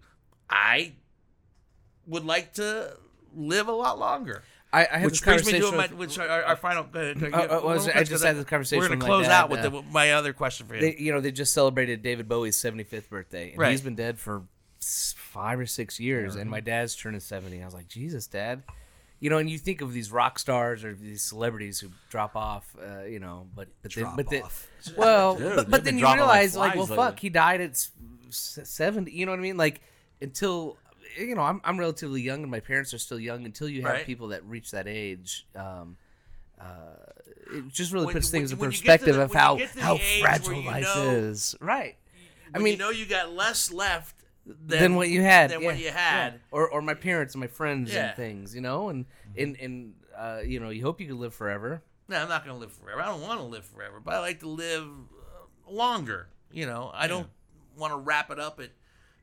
I would like to live a lot longer. I, I had Which this brings me conversation to my, which our, our final. Go ahead, go ahead. One was- I just had this conversation We're going to close out with uh, the, my other question for you. they, you know, they just celebrated David Bowie's 75th birthday, and Right. he's been dead for five or six years. And my dad's turning 70. I was like, Jesus, Dad. You know, and you think of these rock stars or these celebrities who drop off, uh, you know, but but then, Drop but then, off. [LAUGHS] well, Dude, but, but then you dropping like realize, like, well, flies fuck, lately. he died at s- s- 70. You know what I mean? Like, until you know, I'm I'm relatively young, and my parents are still young. Until you have Right. people that reach that age, um, it just really When- puts when- things in when you perspective the- of how get to the how age where fragile you life know- is. Right. I mean, you know you got less left than, than what you had, than yeah, what you had. yeah. or or my parents and my friends Yeah. and things, you know, and and and uh, you know, you hope you can live forever. No, I'm not going to live forever. I don't want to live forever, but I like to live uh, longer. You know, I don't want to wrap it up at,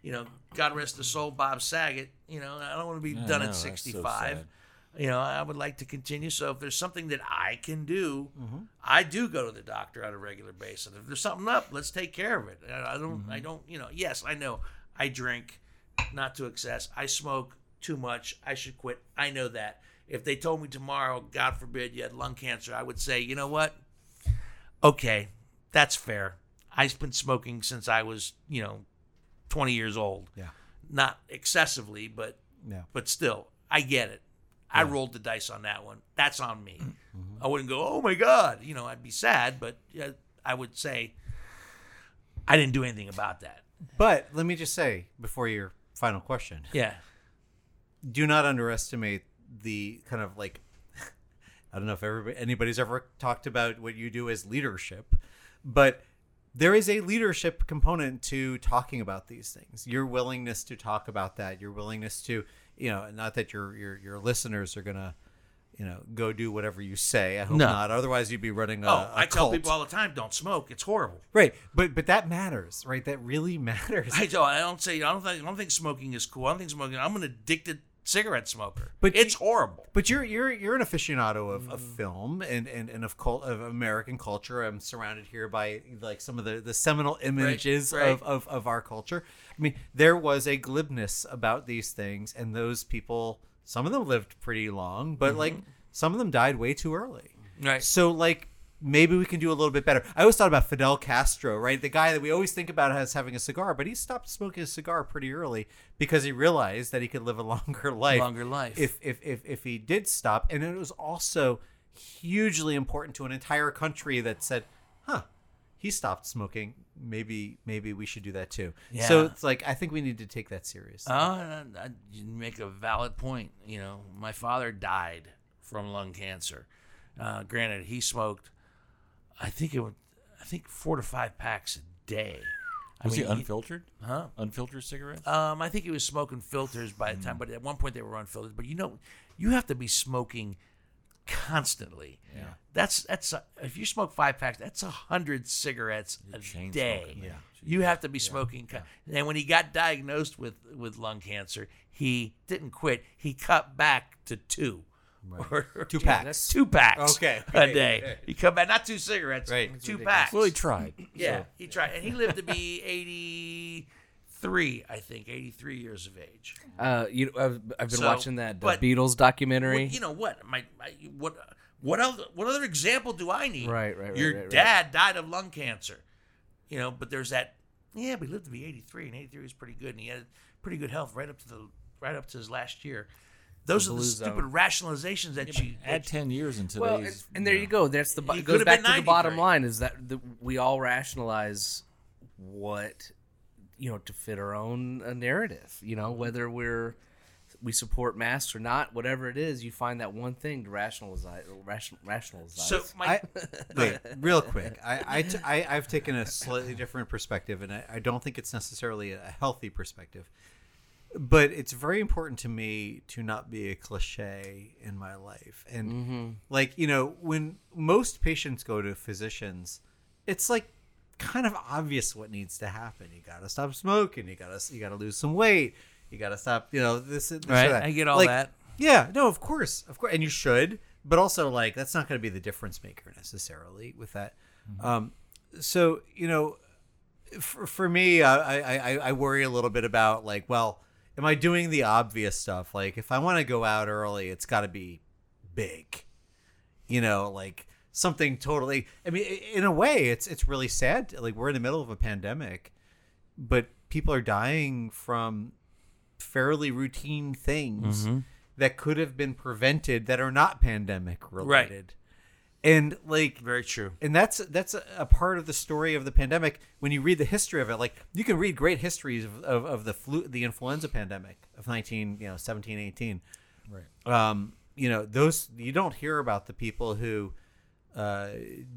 you know, God rest the soul, Bob Saget. You know, I don't want to be Yeah, done no, at that's so 65. you know, I would like to continue. So if there's something that I can do, Mm-hmm. I do go to the doctor on a regular basis. If there's something up, let's take care of it. I I don't, Mm-hmm. I don't, you know, yes, I know I drink, not to excess. I smoke too much. I should quit. I know that. If they told me tomorrow, God forbid, you had lung cancer, I would say, you know what? Okay, that's fair. I've been smoking since I was, you know, 20 years old. Yeah. Not excessively, but Yeah. but still, I get it. I rolled the dice on that one. That's on me. Mm-hmm. I wouldn't go, oh my God. You know, I'd be sad, but I would say I didn't do anything about that. But let me just say before your final question, Yeah. do not underestimate the kind of like [LAUGHS] I don't know if everybody anybody's ever talked about what you do as leadership, but there is a leadership component to talking about these things. Your willingness to talk about that, your willingness to, you know, not that your your your listeners are gonna, you know, go do whatever you say. I hope No. not. Otherwise, you'd be running a, Oh, a I tell cult. people all the time, don't smoke. It's horrible. right, but but that matters, right? That really [LAUGHS] matters. I don't. I don't say. I don't think. I don't think smoking is cool. I don't think smoking. I'm an addicted cigarette smoker. But But it's you- horrible. But you're you're you're an aficionado of, of mm. film and, and, and of cult of American culture. I'm surrounded here by like some of the, the seminal images right. Of, of, of our culture. I mean, there was a glibness about these things, and those people, some of them lived pretty long, but mm-hmm. like some of them died way too early. Right. So like maybe we can do a little bit better. I always thought about Fidel Castro, right? The guy that we always think about as having a cigar, but he stopped smoking a cigar pretty early because he realized that he could live a [LAUGHS] longer life. Longer life. If if if, if he did stop. And it was also hugely important to an entire country that said, "Huh, he stopped smoking. Maybe maybe we should do that too." Yeah. So it's like I think we need to take that seriously. Uh, I- I- you make a valid point. You know, my father died from lung cancer. Uh, granted, he smoked. I think it was. I think four to five packs a day. I Was he mean, unfiltered? Huh? Unfiltered cigarettes? Um, I think he was smoking filters by the time, but at one point they were unfiltered. But you know, you have to be smoking constantly. Yeah. That's that's a, if you smoke five packs, that's a hundred cigarettes a day. smoking, yeah. You have to be smoking. con- And when he got diagnosed with with lung cancer, he didn't quit. He cut back to two. [LAUGHS] Or, Two packs. Two packs. Okay, A day. right. He cut back not two cigarettes. Right. Two packs. well, he tried. Yeah, he tried, and he lived to be [LAUGHS] eighty-three, I think, eighty-three years of age. Uh, you, I've, I've been So, watching that but- Beatles documentary. Well, you know what? My, my what what other what other example do I need? Right, right, right, Your right, right. dad died of lung cancer. You know, but there's that. Yeah, but he lived to be 83, and 83 was pretty good, and he had pretty good health right up to the right up to his last year. Those are the stupid zone. rationalizations that you Add that- 10 years into today's. well, and, and there you go. That's the He it goes back to the bottom line is that the, we all rationalize what you know to fit our own uh, narrative. You know whether we're we support masks or not, whatever it is, you find that one thing to rationalize. Ration, rationalize. So my I, [LAUGHS] wait, real quick. I, I, t- I, I've taken a slightly different perspective, and I, I don't think it's necessarily a healthy perspective. But it's very important to me to not be a cliche in my life. And, like, you know, when most patients go to physicians, it's like kind of obvious what needs to happen. You got to stop smoking. You got to you got to lose some weight. You got to stop, you know, this, this Right. I get all Like, that. yeah, no, of course, of course, and you should, but also like that's not going to be the difference maker necessarily with that. Um, so you know, for, for me, I, I I I worry a little bit about like, well, am I doing the obvious stuff? Like, if I want to go out early, it's got to be big, you know, like something totally. I mean, in a way, it's it's really sad. Like we're in the middle of a pandemic, but people are dying from fairly routine things that could have been prevented that are not pandemic related. And like very true. and that's that's a, part of the story of the pandemic when you read the history of it like you can read great histories of, of, of the flu the influenza pandemic of 19 you know 17 18 Right. um you know those you don't hear about the people who uh,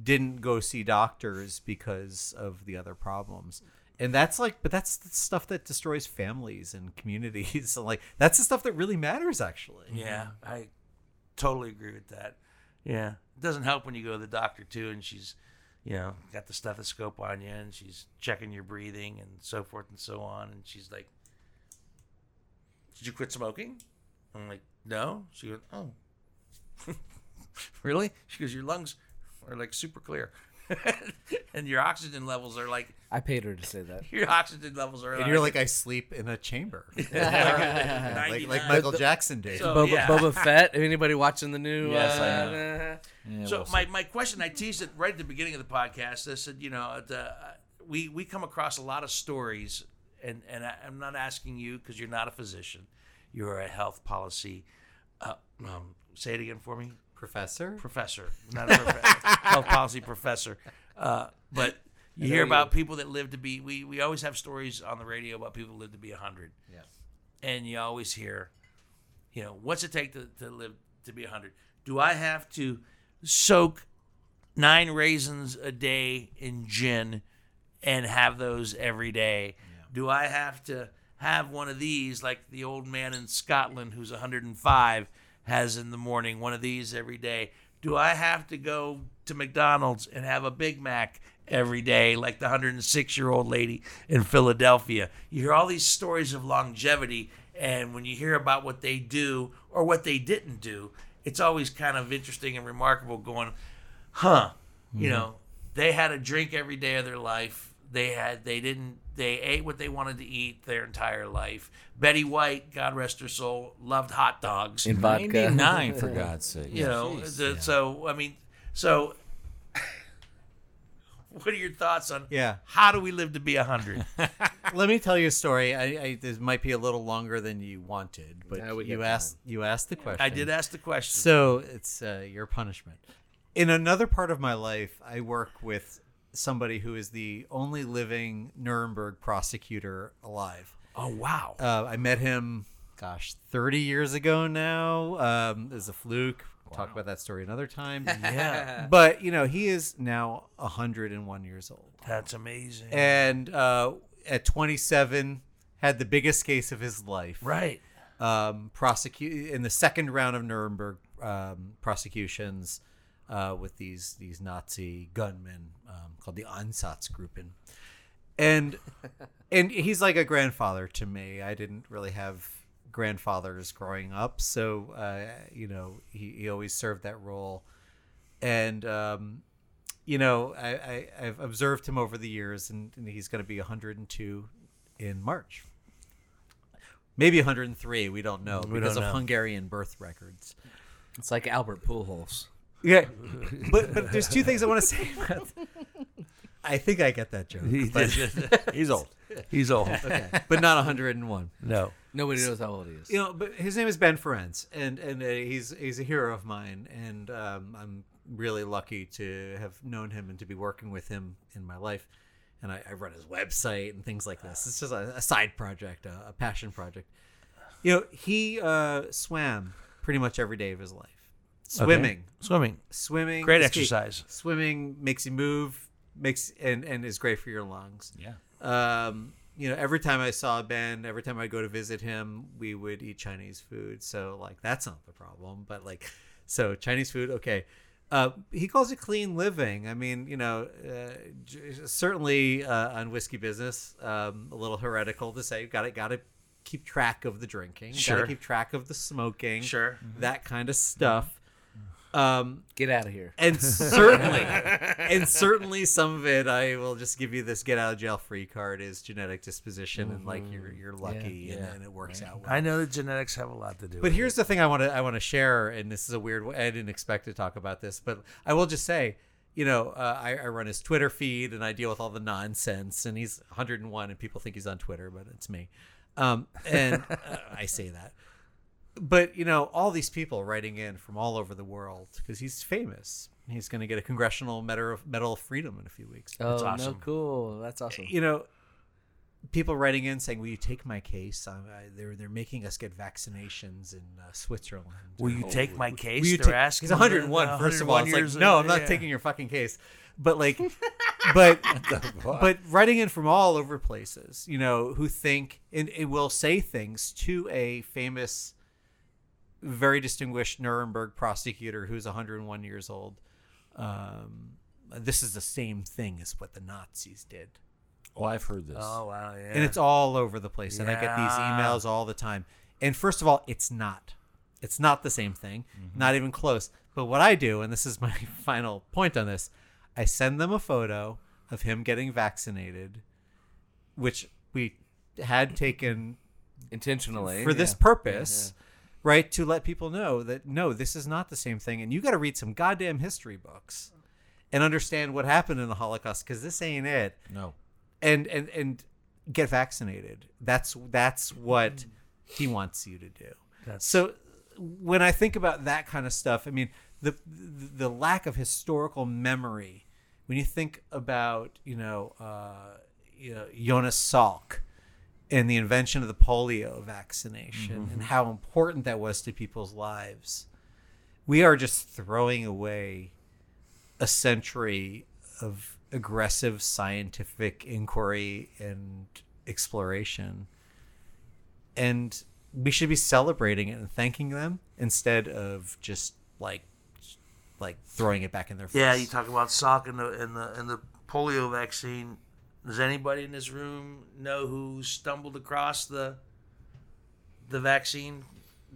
didn't go see doctors because of the other problems and that's like but that's the stuff that destroys families and communities [LAUGHS] so like that's the stuff that really matters actually Yeah, I totally agree with that. Yeah, it doesn't help when you go to the doctor too, and she's, you know, got the stethoscope on you, and she's checking your breathing and so forth and so on, and she's like, "Did you quit smoking?" I'm like, "No." She goes, "Oh, [LAUGHS] really?" She goes, "Your lungs are like super clear." [LAUGHS] and your oxygen levels are like I paid her to say that. [LAUGHS] your oxygen levels are and you're like i sleep in a chamber [LAUGHS] like, like 99. michael jackson did So- Boba, yeah. Boba Fett. Anybody watching the new? Yes, uh, I am. Yeah, So we'll my, my question, I teased it right at the beginning of the podcast. I said, you know, the, we we come across a lot of stories, and and I, I'm not asking you because you're not a physician, you're a health policy. Uh, um, say it again for me, professor professor, not a prof- [LAUGHS] health policy professor. Uh, but you hear about people that live to be. We we always have stories on the radio about people who live to be hundred. Yeah. and you always hear, you know, what's it take to, to live to be 100? Do I have to soak nine raisins a day in gin and have those every day? Do I have to have one of these like the old man in Scotland who's 105 has in the morning, one of these every day? Do I have to go to McDonald's and have a Big Mac every day like the 106 year old lady in Philadelphia? You hear all these stories of longevity, and when you hear about what they do or what they didn't do, it's always kind of interesting and remarkable going, huh, you mm-hmm. know, they had a drink every day of their life. They had they didn't they ate what they wanted to eat their entire life. Betty White, God rest her soul, loved hot dogs. in vodka. 99 for [LAUGHS] God's sake. you know, the, so I mean, so [LAUGHS] what are your thoughts on Yeah. how do we live to be a hundred? [LAUGHS] Let me tell you a story. I, I this might be a little longer than you wanted, but Yeah, you get asked you asked the question. I did ask the question. So it's uh, your punishment. In another part of my life, I work with somebody who is the only living Nuremberg prosecutor alive. oh wow, Uh, I met him, gosh, 30 years ago now. Um, as a fluke. We'll Talk about that story another time. [LAUGHS] yeah, [LAUGHS] but you know, he is now 101 years old that's amazing. and uh, at 27 had the biggest case of his life right, um, prosecute in the second round of Nuremberg um, prosecutions uh, with these these Nazi gunmen um, called the Einsatzgruppen, and [LAUGHS] and he's like a grandfather to me. I didn't really have grandfathers growing up, so uh, you know he, he always served that role, and um, you know I, I I've observed him over the years, and, and he's going to be 102 in March. Maybe 103 we don't know We because don't of hungarian birth records. It's like Albert Pujols. Yeah. [LAUGHS] But but there's two things i want to say about [LAUGHS] i think i get that joke but, He's old. he's old. [LAUGHS] but not 101 No, Nobody knows how old he is. you know but his name is ben Ferencz, and and uh, he's he's a hero of mine and um, i'm really lucky to have known him and to be working with him in my life. And i, I run his website and things like this. It's just a, a side project a, a passion project. You know he uh, swam pretty much every day of his life swimming swimming, swimming great escape- exercise. swimming makes you move makes and and is great for your lungs Yeah. um you know every time i saw ben every time i go to visit him we would eat chinese food so like that's not the problem but like so chinese food okay uh, he calls it clean living. I mean, you know, uh, certainly uh, on whiskey business, um, a little heretical to say. Got to got to keep track of the drinking. Got Sure. to keep track of the smoking. Sure. that kind of stuff. Um, Get out of here. and certainly [LAUGHS] and certainly some of it i will just give you this get out of jail free card is genetic disposition and like you're you're lucky and, Yeah. and it works out well I know that genetics have a lot to do. but with here's the thing i want to i want to share and this is a weird i didn't expect to talk about this but i will just say you know uh, I, I run his twitter feed and i deal with all the nonsense and he's 101 and people think he's on twitter but it's me um, and uh, i say that but you know all these people writing in from all over the world because he's famous he's going to get a congressional medal of, medal of freedom in a few weeks Oh, no, awesome. cool. That's awesome. you know people writing in saying, "Will you take my case? Um, I, they're they're making us get vaccinations in uh, Switzerland." Will you take my case? Will you They're take- asking. he's 101. the- first of all, it's like, years no, of- I'm not yeah. taking your fucking case. [LAUGHS] But like, but but writing in from all over places, you know, who think and it will say things to a famous, very distinguished Nuremberg prosecutor who's 101 years old. Um, this is the same thing as what the Nazis did Oh, I've heard this. Oh wow, yeah. and it's all over the place and i get these emails all the time and first of all it's not it's not the same thing not even close but what i do and this is [LAUGHS] my final point on this i send them a photo of him getting vaccinated which we had taken intentionally for this yeah. purpose right to let people know that no this is not the same thing and you got to read some goddamn history books and understand what happened in the holocaust because this ain't it no. and and and get vaccinated. That's that's what he wants you to do. so when I think about that kind of stuff, I mean the the lack of historical memory. When you think about you know uh, you know Jonas Salk and the invention of the polio vaccination and mm-hmm. how important that was to people's lives, we are just throwing away a century of aggressive scientific inquiry and exploration. And we should be celebrating it and thanking them instead of just like like throwing it back in their face. Yeah, you talk about Salk and the and the and the polio vaccine. Does anybody in this room know who stumbled across the the vaccine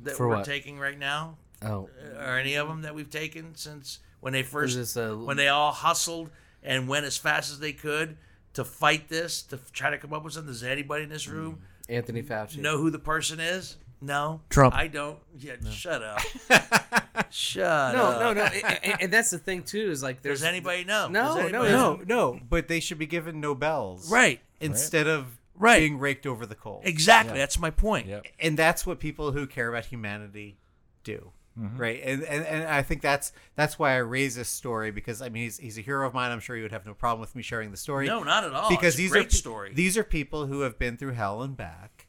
that For we're what? taking right now? oh uh, Or any of them that we've taken since when they first this a- when they all hustled and went as fast as they could to fight this to try to come up with something? Does anybody in this mm. room anthony fauci know who the person is? No, Trump. I don't. Yeah, shut up. [LAUGHS] shut no up. no no and, and- and that's the thing too is like there's Does anybody know? No, Does no, know? no, no, but they should be given Nobels. Right. Instead of Right. being raked over the coals. Exactly. That's my point. Yep. and that's what people who care about humanity do mm-hmm. right and, and and i think that's that's why i raise this story because i mean he's, he's a hero of mine i'm sure you would have no problem with me sharing the story No, not at all. because It's a these great are story. these are people who have been through hell and back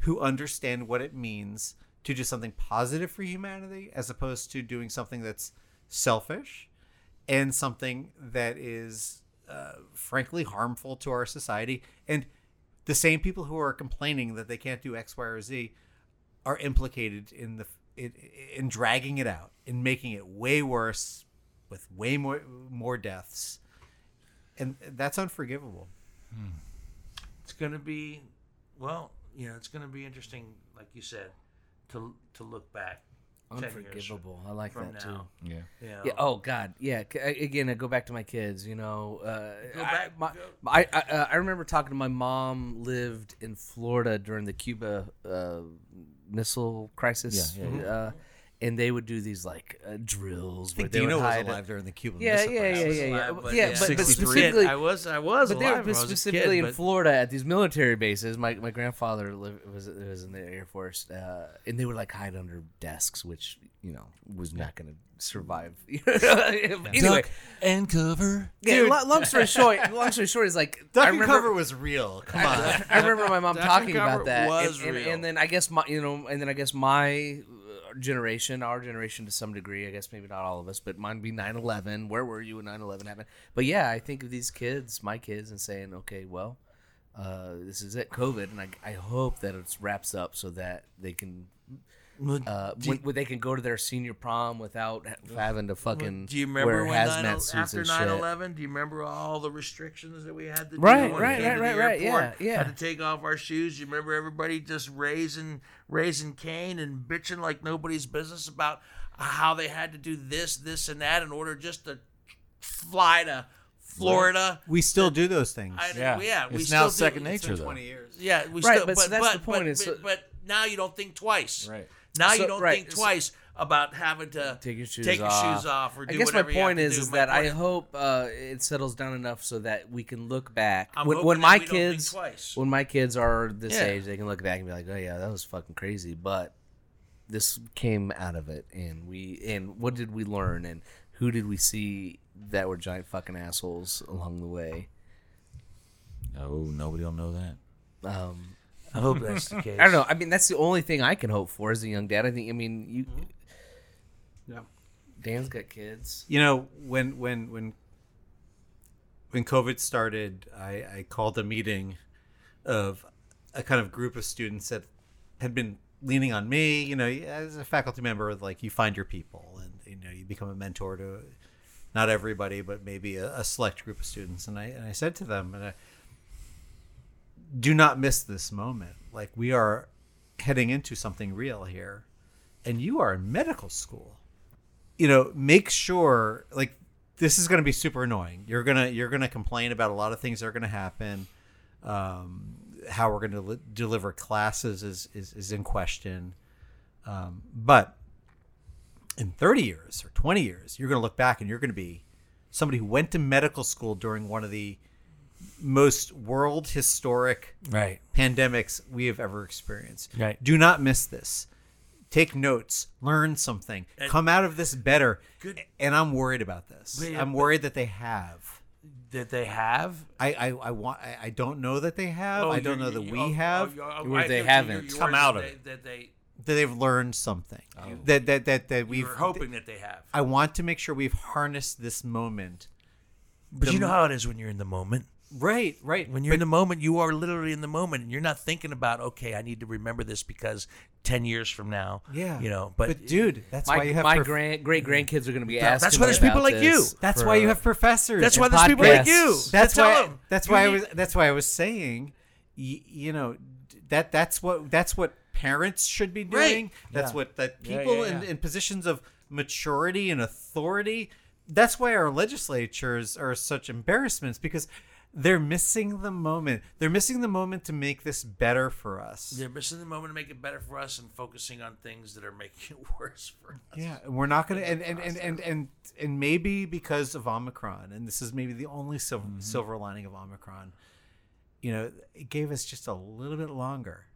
who understand what it means to do something positive for humanity as opposed to doing something that's selfish and something that is uh, frankly harmful to our society. And the same people who are complaining that they can't do x y or z are implicated in the in, in dragging it out in making it way worse with way more more deaths. And that's unforgivable. It's going to be, well, you know, it's going to be interesting, like you said, to to look back. unforgivable i like from that too now. Yeah. Yeah. Oh God. Yeah. c- I- Again, I go back to my kids. You know, uh, Go I, my, go- I, I, uh, I remember talking to my mom. Lived in Florida during the Cuba uh, missile crisis. Yeah, yeah, Uh, and they would do these like uh, drills. I where think they Dino would was hide alive during the Cuban Yeah, Missile yeah, yeah, Crisis. yeah, yeah. Alive, yeah, but, but specifically, I was I was but they were when I was a specifically kid, in but- Florida at these military bases. My my grandfather lived, was was in the Air Force, uh, and they would like hide under desks, which you know was not going to survive. [LAUGHS] anyway, Duck and cover. yeah. lo- long story short, [LAUGHS] long story short is like Duck I and remember, cover was real. Come on. I remember my mom Duck and talking Cover about that, was and, and, real. and then I guess my you know, and then I guess my generation, our generation to some degree, I guess maybe not all of us, but mine be 9/11. Where were you when 9/11 happened? But yeah, I think of these kids, my kids, and saying, okay, well, uh, this is it, COVID, and I, I hope that it wraps up so that they can. Uh, when, when they can go to their senior prom without having to fucking Do you remember wear when hazmat 9, suits after and 9 shit. 11? Do you remember all the restrictions that we had to do? Right, when right, we came right, to right, the right, airport? yeah, yeah. Had to take off our shoes. You remember everybody just raising, raising Cain and bitching like nobody's business about how they had to do this, this, and that in order just to fly to Florida. We still do those things. I, Yeah. yeah, we it's still now do. second It's been nature, though. 20 years. Yeah, we Right, still, but but, so that's but, the point, But, is but, but now you don't think twice. Right. Now So- you don't right, think so- twice about having to take your shoes take your off. shoes off or do I guess my whatever you have point to is do. is My that I point- hope uh, it settles down enough so that we can look back I'm when, hoping when that my we don't think kids twice. when my kids are this Yeah. age they can look back and be like oh yeah that was fucking crazy but this came out of it and we and what did we learn and who did we see that were giant fucking assholes along the way Oh, nobody will know that. Um, I hope that's the case. [LAUGHS] I don't know. I mean, that's the only thing I can hope for as a young dad. I think. I mean, you. Yeah. Dan's got kids. You know, when when when when COVID started, I, I called a meeting of a kind of group of students that had been leaning on me. You know, as a faculty member, like you find your people, and you know you become a mentor to not everybody, but maybe a, a select group of students. And I and I said to them, and I, do not miss this moment. Like we are heading into something real here, and you are in medical school. You know make sure like this is going to be super annoying. You're to you're to complain about a lot of things that are going to happen. Um, how we're going to li- deliver classes is, is is in question. Um, but in 30 years or 20 years you're going to look back and you're going to be somebody who went to medical school during one of the most world historic Right. pandemics we have ever experienced. Right. Do not miss this. Take notes, learn something, come out of this better. Good- And I'm worried about this. Yeah, I'm worried that they have. That they have. I I, I want. I, I don't know that they have. Oh, I don't know that you- we oh, have. oh, oh, Or I they think haven't. you're- Come out of they- it. That they that they've learned something. Oh. That that that that we we've. were hoping that they have. I want to make sure we've harnessed this moment. But The- you know how it is when you're in the moment. Right. Right. When you're in the moment, you are literally in the moment, and you're not thinking about, okay, I need to remember this because ten years from now, Yeah. you know. But, But, dude, that's My, why you have. my prof- grand great grandkids are going to be asking. That's why there's people like you. that's why you have professors. that's why there's people like you. podcasts. that's Tell why 'em. that's why I was that's why I was saying y- you know that that's what that's what parents should be Right. doing that's Yeah. what that Yeah, people yeah, In, in positions of maturity and authority that's why our legislatures are such embarrassments because they're missing the moment they're missing the moment to make this better for us they're missing the moment to make it better for us and focusing on things that are making it [LAUGHS] worse for us. Yeah, and we're not gonna, and and, and and and and maybe because of Omicron, and this is maybe the only silver, mm-hmm. silver lining of Omicron. You know, it gave us just a little bit longer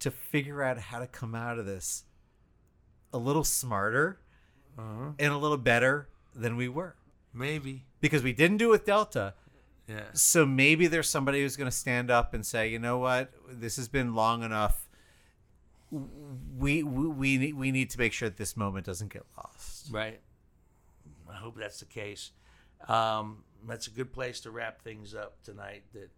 to figure out how to come out of this a little smarter uh-huh. and a little better than we were Maybe. because we didn't do it with Delta. Yeah. So maybe there's somebody who's going to stand up and say, you know what, this has been long enough. We we we need, we need to make sure that this moment doesn't get lost. Right. I hope that's the case. Um, that's a good place to wrap things up tonight. That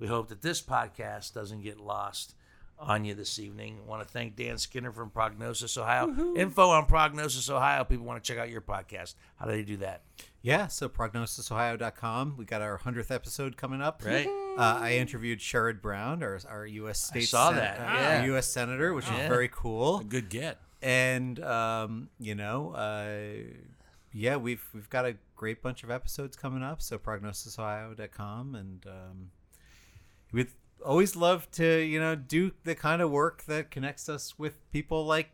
we hope that this podcast doesn't get lost on you this evening. I want to thank Dan Skinner from Prognosis Ohio. Info on Prognosis Ohio. People want to check out your podcast. How do they do that? Yeah, so prognosisohio.com. We got our 100th episode coming up. Right. Uh, I interviewed Sherrod Brown, our, our U.S. state saw sen- that, uh, yeah. U.S. senator, which Yeah. is very cool. A good get. And um, you know, uh, yeah, we've we've got a great bunch of episodes coming up. So prognosisohio.com, and um, we'd always love to you know do the kind of work that connects us with people like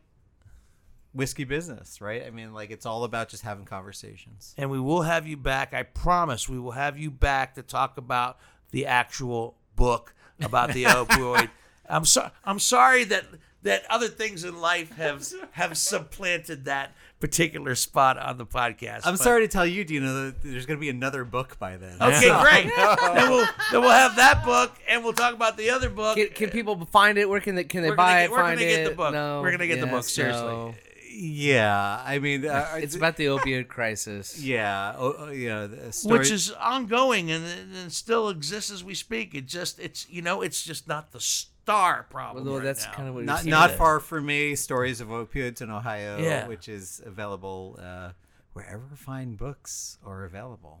whiskey business, right? I mean, like it's all about just having conversations. and we will have you back. I promise we will have you back to talk about the actual book about the [LAUGHS] opioid. I'm sorry. I'm sorry that that other things in life have have supplanted that particular spot on the podcast. I'm but- sorry to tell you, Dino, that there's going to be another book by then. Okay, great. [LAUGHS] then we'll then we'll have that book, and we'll talk about the other book. Can, can people find it? Where can they can they We're buy gonna it? get- where can find they get it? the book? No. We're gonna get the book, seriously. so- Yeah, I mean, uh, It's about the opioid crisis. [LAUGHS] yeah, oh, oh, yeah, the story, which is ongoing and, and still exists as we speak. It just it's you know it's just not the star problem. Although right that's now. kind of what not you're not far from me. Stories of opioids in Ohio, Yeah. which is available uh, wherever fine books are available.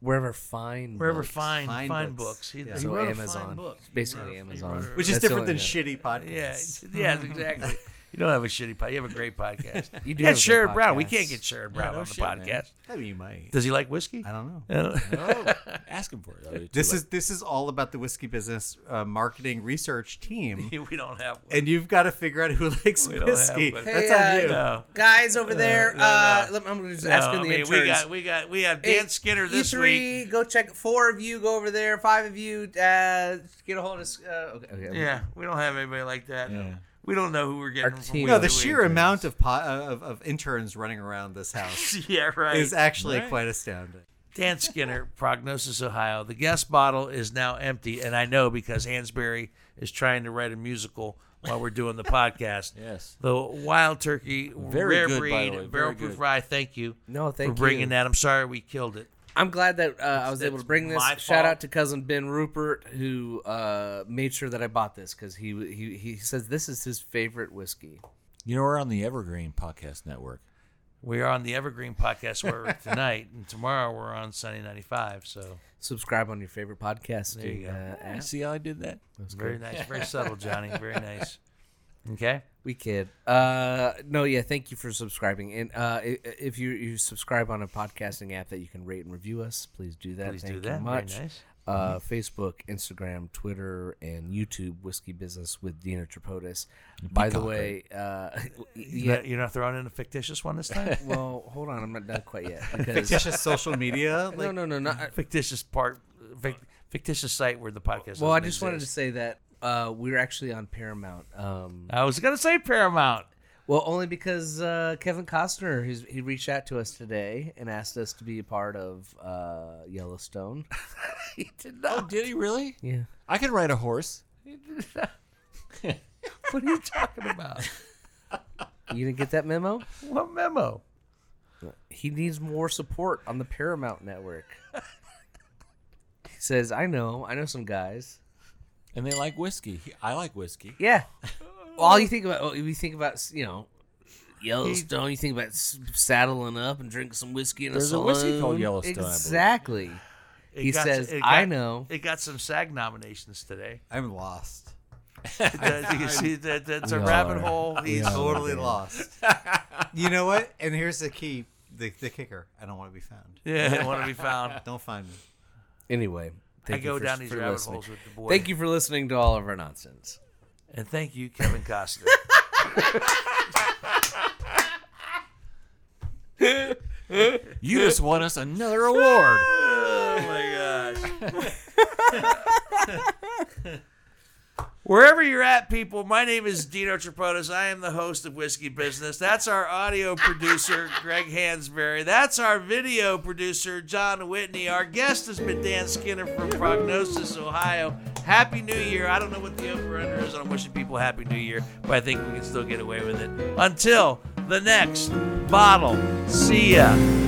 wherever fine wherever books. fine Fine fine books. books. He, Yeah. he So wrote a Amazon. fine book. Basically wrote- Amazon. wrote Which is That's different than only- shitty podcasts. Yeah, [LAUGHS] yes, exactly. You don't have a shitty podcast. You have a great podcast. [LAUGHS] You do Yeah, have Sherrod Brown. We can't get Sherrod Brown no on the shit, man. podcast. I mean, you might. Does he like whiskey? I don't know. [LAUGHS] Uh, Oh, [LAUGHS] ask him for it. This is this is all about the whiskey business uh, marketing research team, we don't have one. and you've got to figure out who likes We don't have whiskey. one. That's Hey, on uh, you. no. Guys over there, uh, no. let- I'm going to just No, ask I in the mean, interns. we got we got we have Dan Hey, Skinner this you week. three, go check. Four of you go over there. Five of you, uh, get a hold of. us, Uh, okay, okay. Yeah, we don't have anybody like that. Yeah. We don't know who we're getting Our from team. week no, the week. sheer amount of, po- uh, of of interns running around this house [LAUGHS] Yeah, right. is actually Right. quite astounding. Dan Skinner, Prognosis, Ohio. The guest bottle is now empty, and I know because Hansberry is trying to write a musical while we're doing the [LAUGHS] podcast. Yes. The Wild Turkey, Very rare good, by breed, the way. Very barrel proof good. rye. Thank you. No, thank you. for bringing that. I'm sorry we killed it. I'm glad that uh, I was able to bring this. my Shout fault. out to cousin Ben Rupert who uh, made sure that I bought this because he he he says this is his favorite whiskey. You know, we're on the Evergreen Podcast Network. We are on the Evergreen Podcast Network [LAUGHS] tonight, and tomorrow we're on Sunny 95. So Subscribe on your favorite podcast. There you go. Uh. See how I did that? very nice, very subtle, Johnny. Very nice. Okay. We kid. Uh, no, yeah. Thank you for subscribing. And uh, if you you subscribe on a podcasting app that you can rate and review us, please do that. Please Thank do that. much. Very nice. Uh, Facebook, Instagram, Twitter, and YouTube Whiskey Business with Dino Tripodis. By the way, uh, [LAUGHS] You're yeah. not- You're not throwing in a fictitious one this time? [LAUGHS] Well, hold on. I'm not done quite yet. [LAUGHS] Because Fictitious social media. no, Like, no, no, not. fictitious part, fic, fictitious site where the podcast. Well, I just wanted to say that uh, we're actually on Paramount. Um, I was gonna say Paramount. well, only because uh, Kevin Costner he's, he reached out to us today and asked us to be a part of uh, Yellowstone. [LAUGHS] He did not. Oh, did he really? Yeah. I can ride a horse. [LAUGHS] What are you talking about? [LAUGHS] You didn't get that memo? what memo? He needs more support on the Paramount network. he says, "I know, I know some guys." And they like whiskey. I like whiskey. Yeah. [LAUGHS] All you think about, oh, you think about, you know, Yellowstone. You think about s- saddling up and drinking some whiskey in There's a a whiskey called. Yellowstone, I believe. Exactly. It He got- says, it "I know." It got some SAG nominations today. I'm lost. It [LAUGHS] you see that that's a We rabbit are. hole. He's Yeah, totally man. lost. [LAUGHS] you know what? And here's the key, the, the kicker. I don't want to be found. Yeah, I don't want to be found. Don't find me. Anyway, I thank you go for- down these rabbit listening. holes with the boy. Thank you for listening to all of our nonsense. and thank you, Kevin Costner. [LAUGHS] You just won us another award. oh my gosh. [LAUGHS] Wherever you're at, people, my name is Dino Tripodis. I am the host of Whiskey Business. That's our audio producer, Greg Hansberry. That's our video producer, John Whitney. Our guest has been Dan Skinner from Prognosis, Ohio. Happy New Year. I don't know what the over under is. I'm wishing people Happy New Year, but I think we can still get away with it. Until the next bottle. See ya.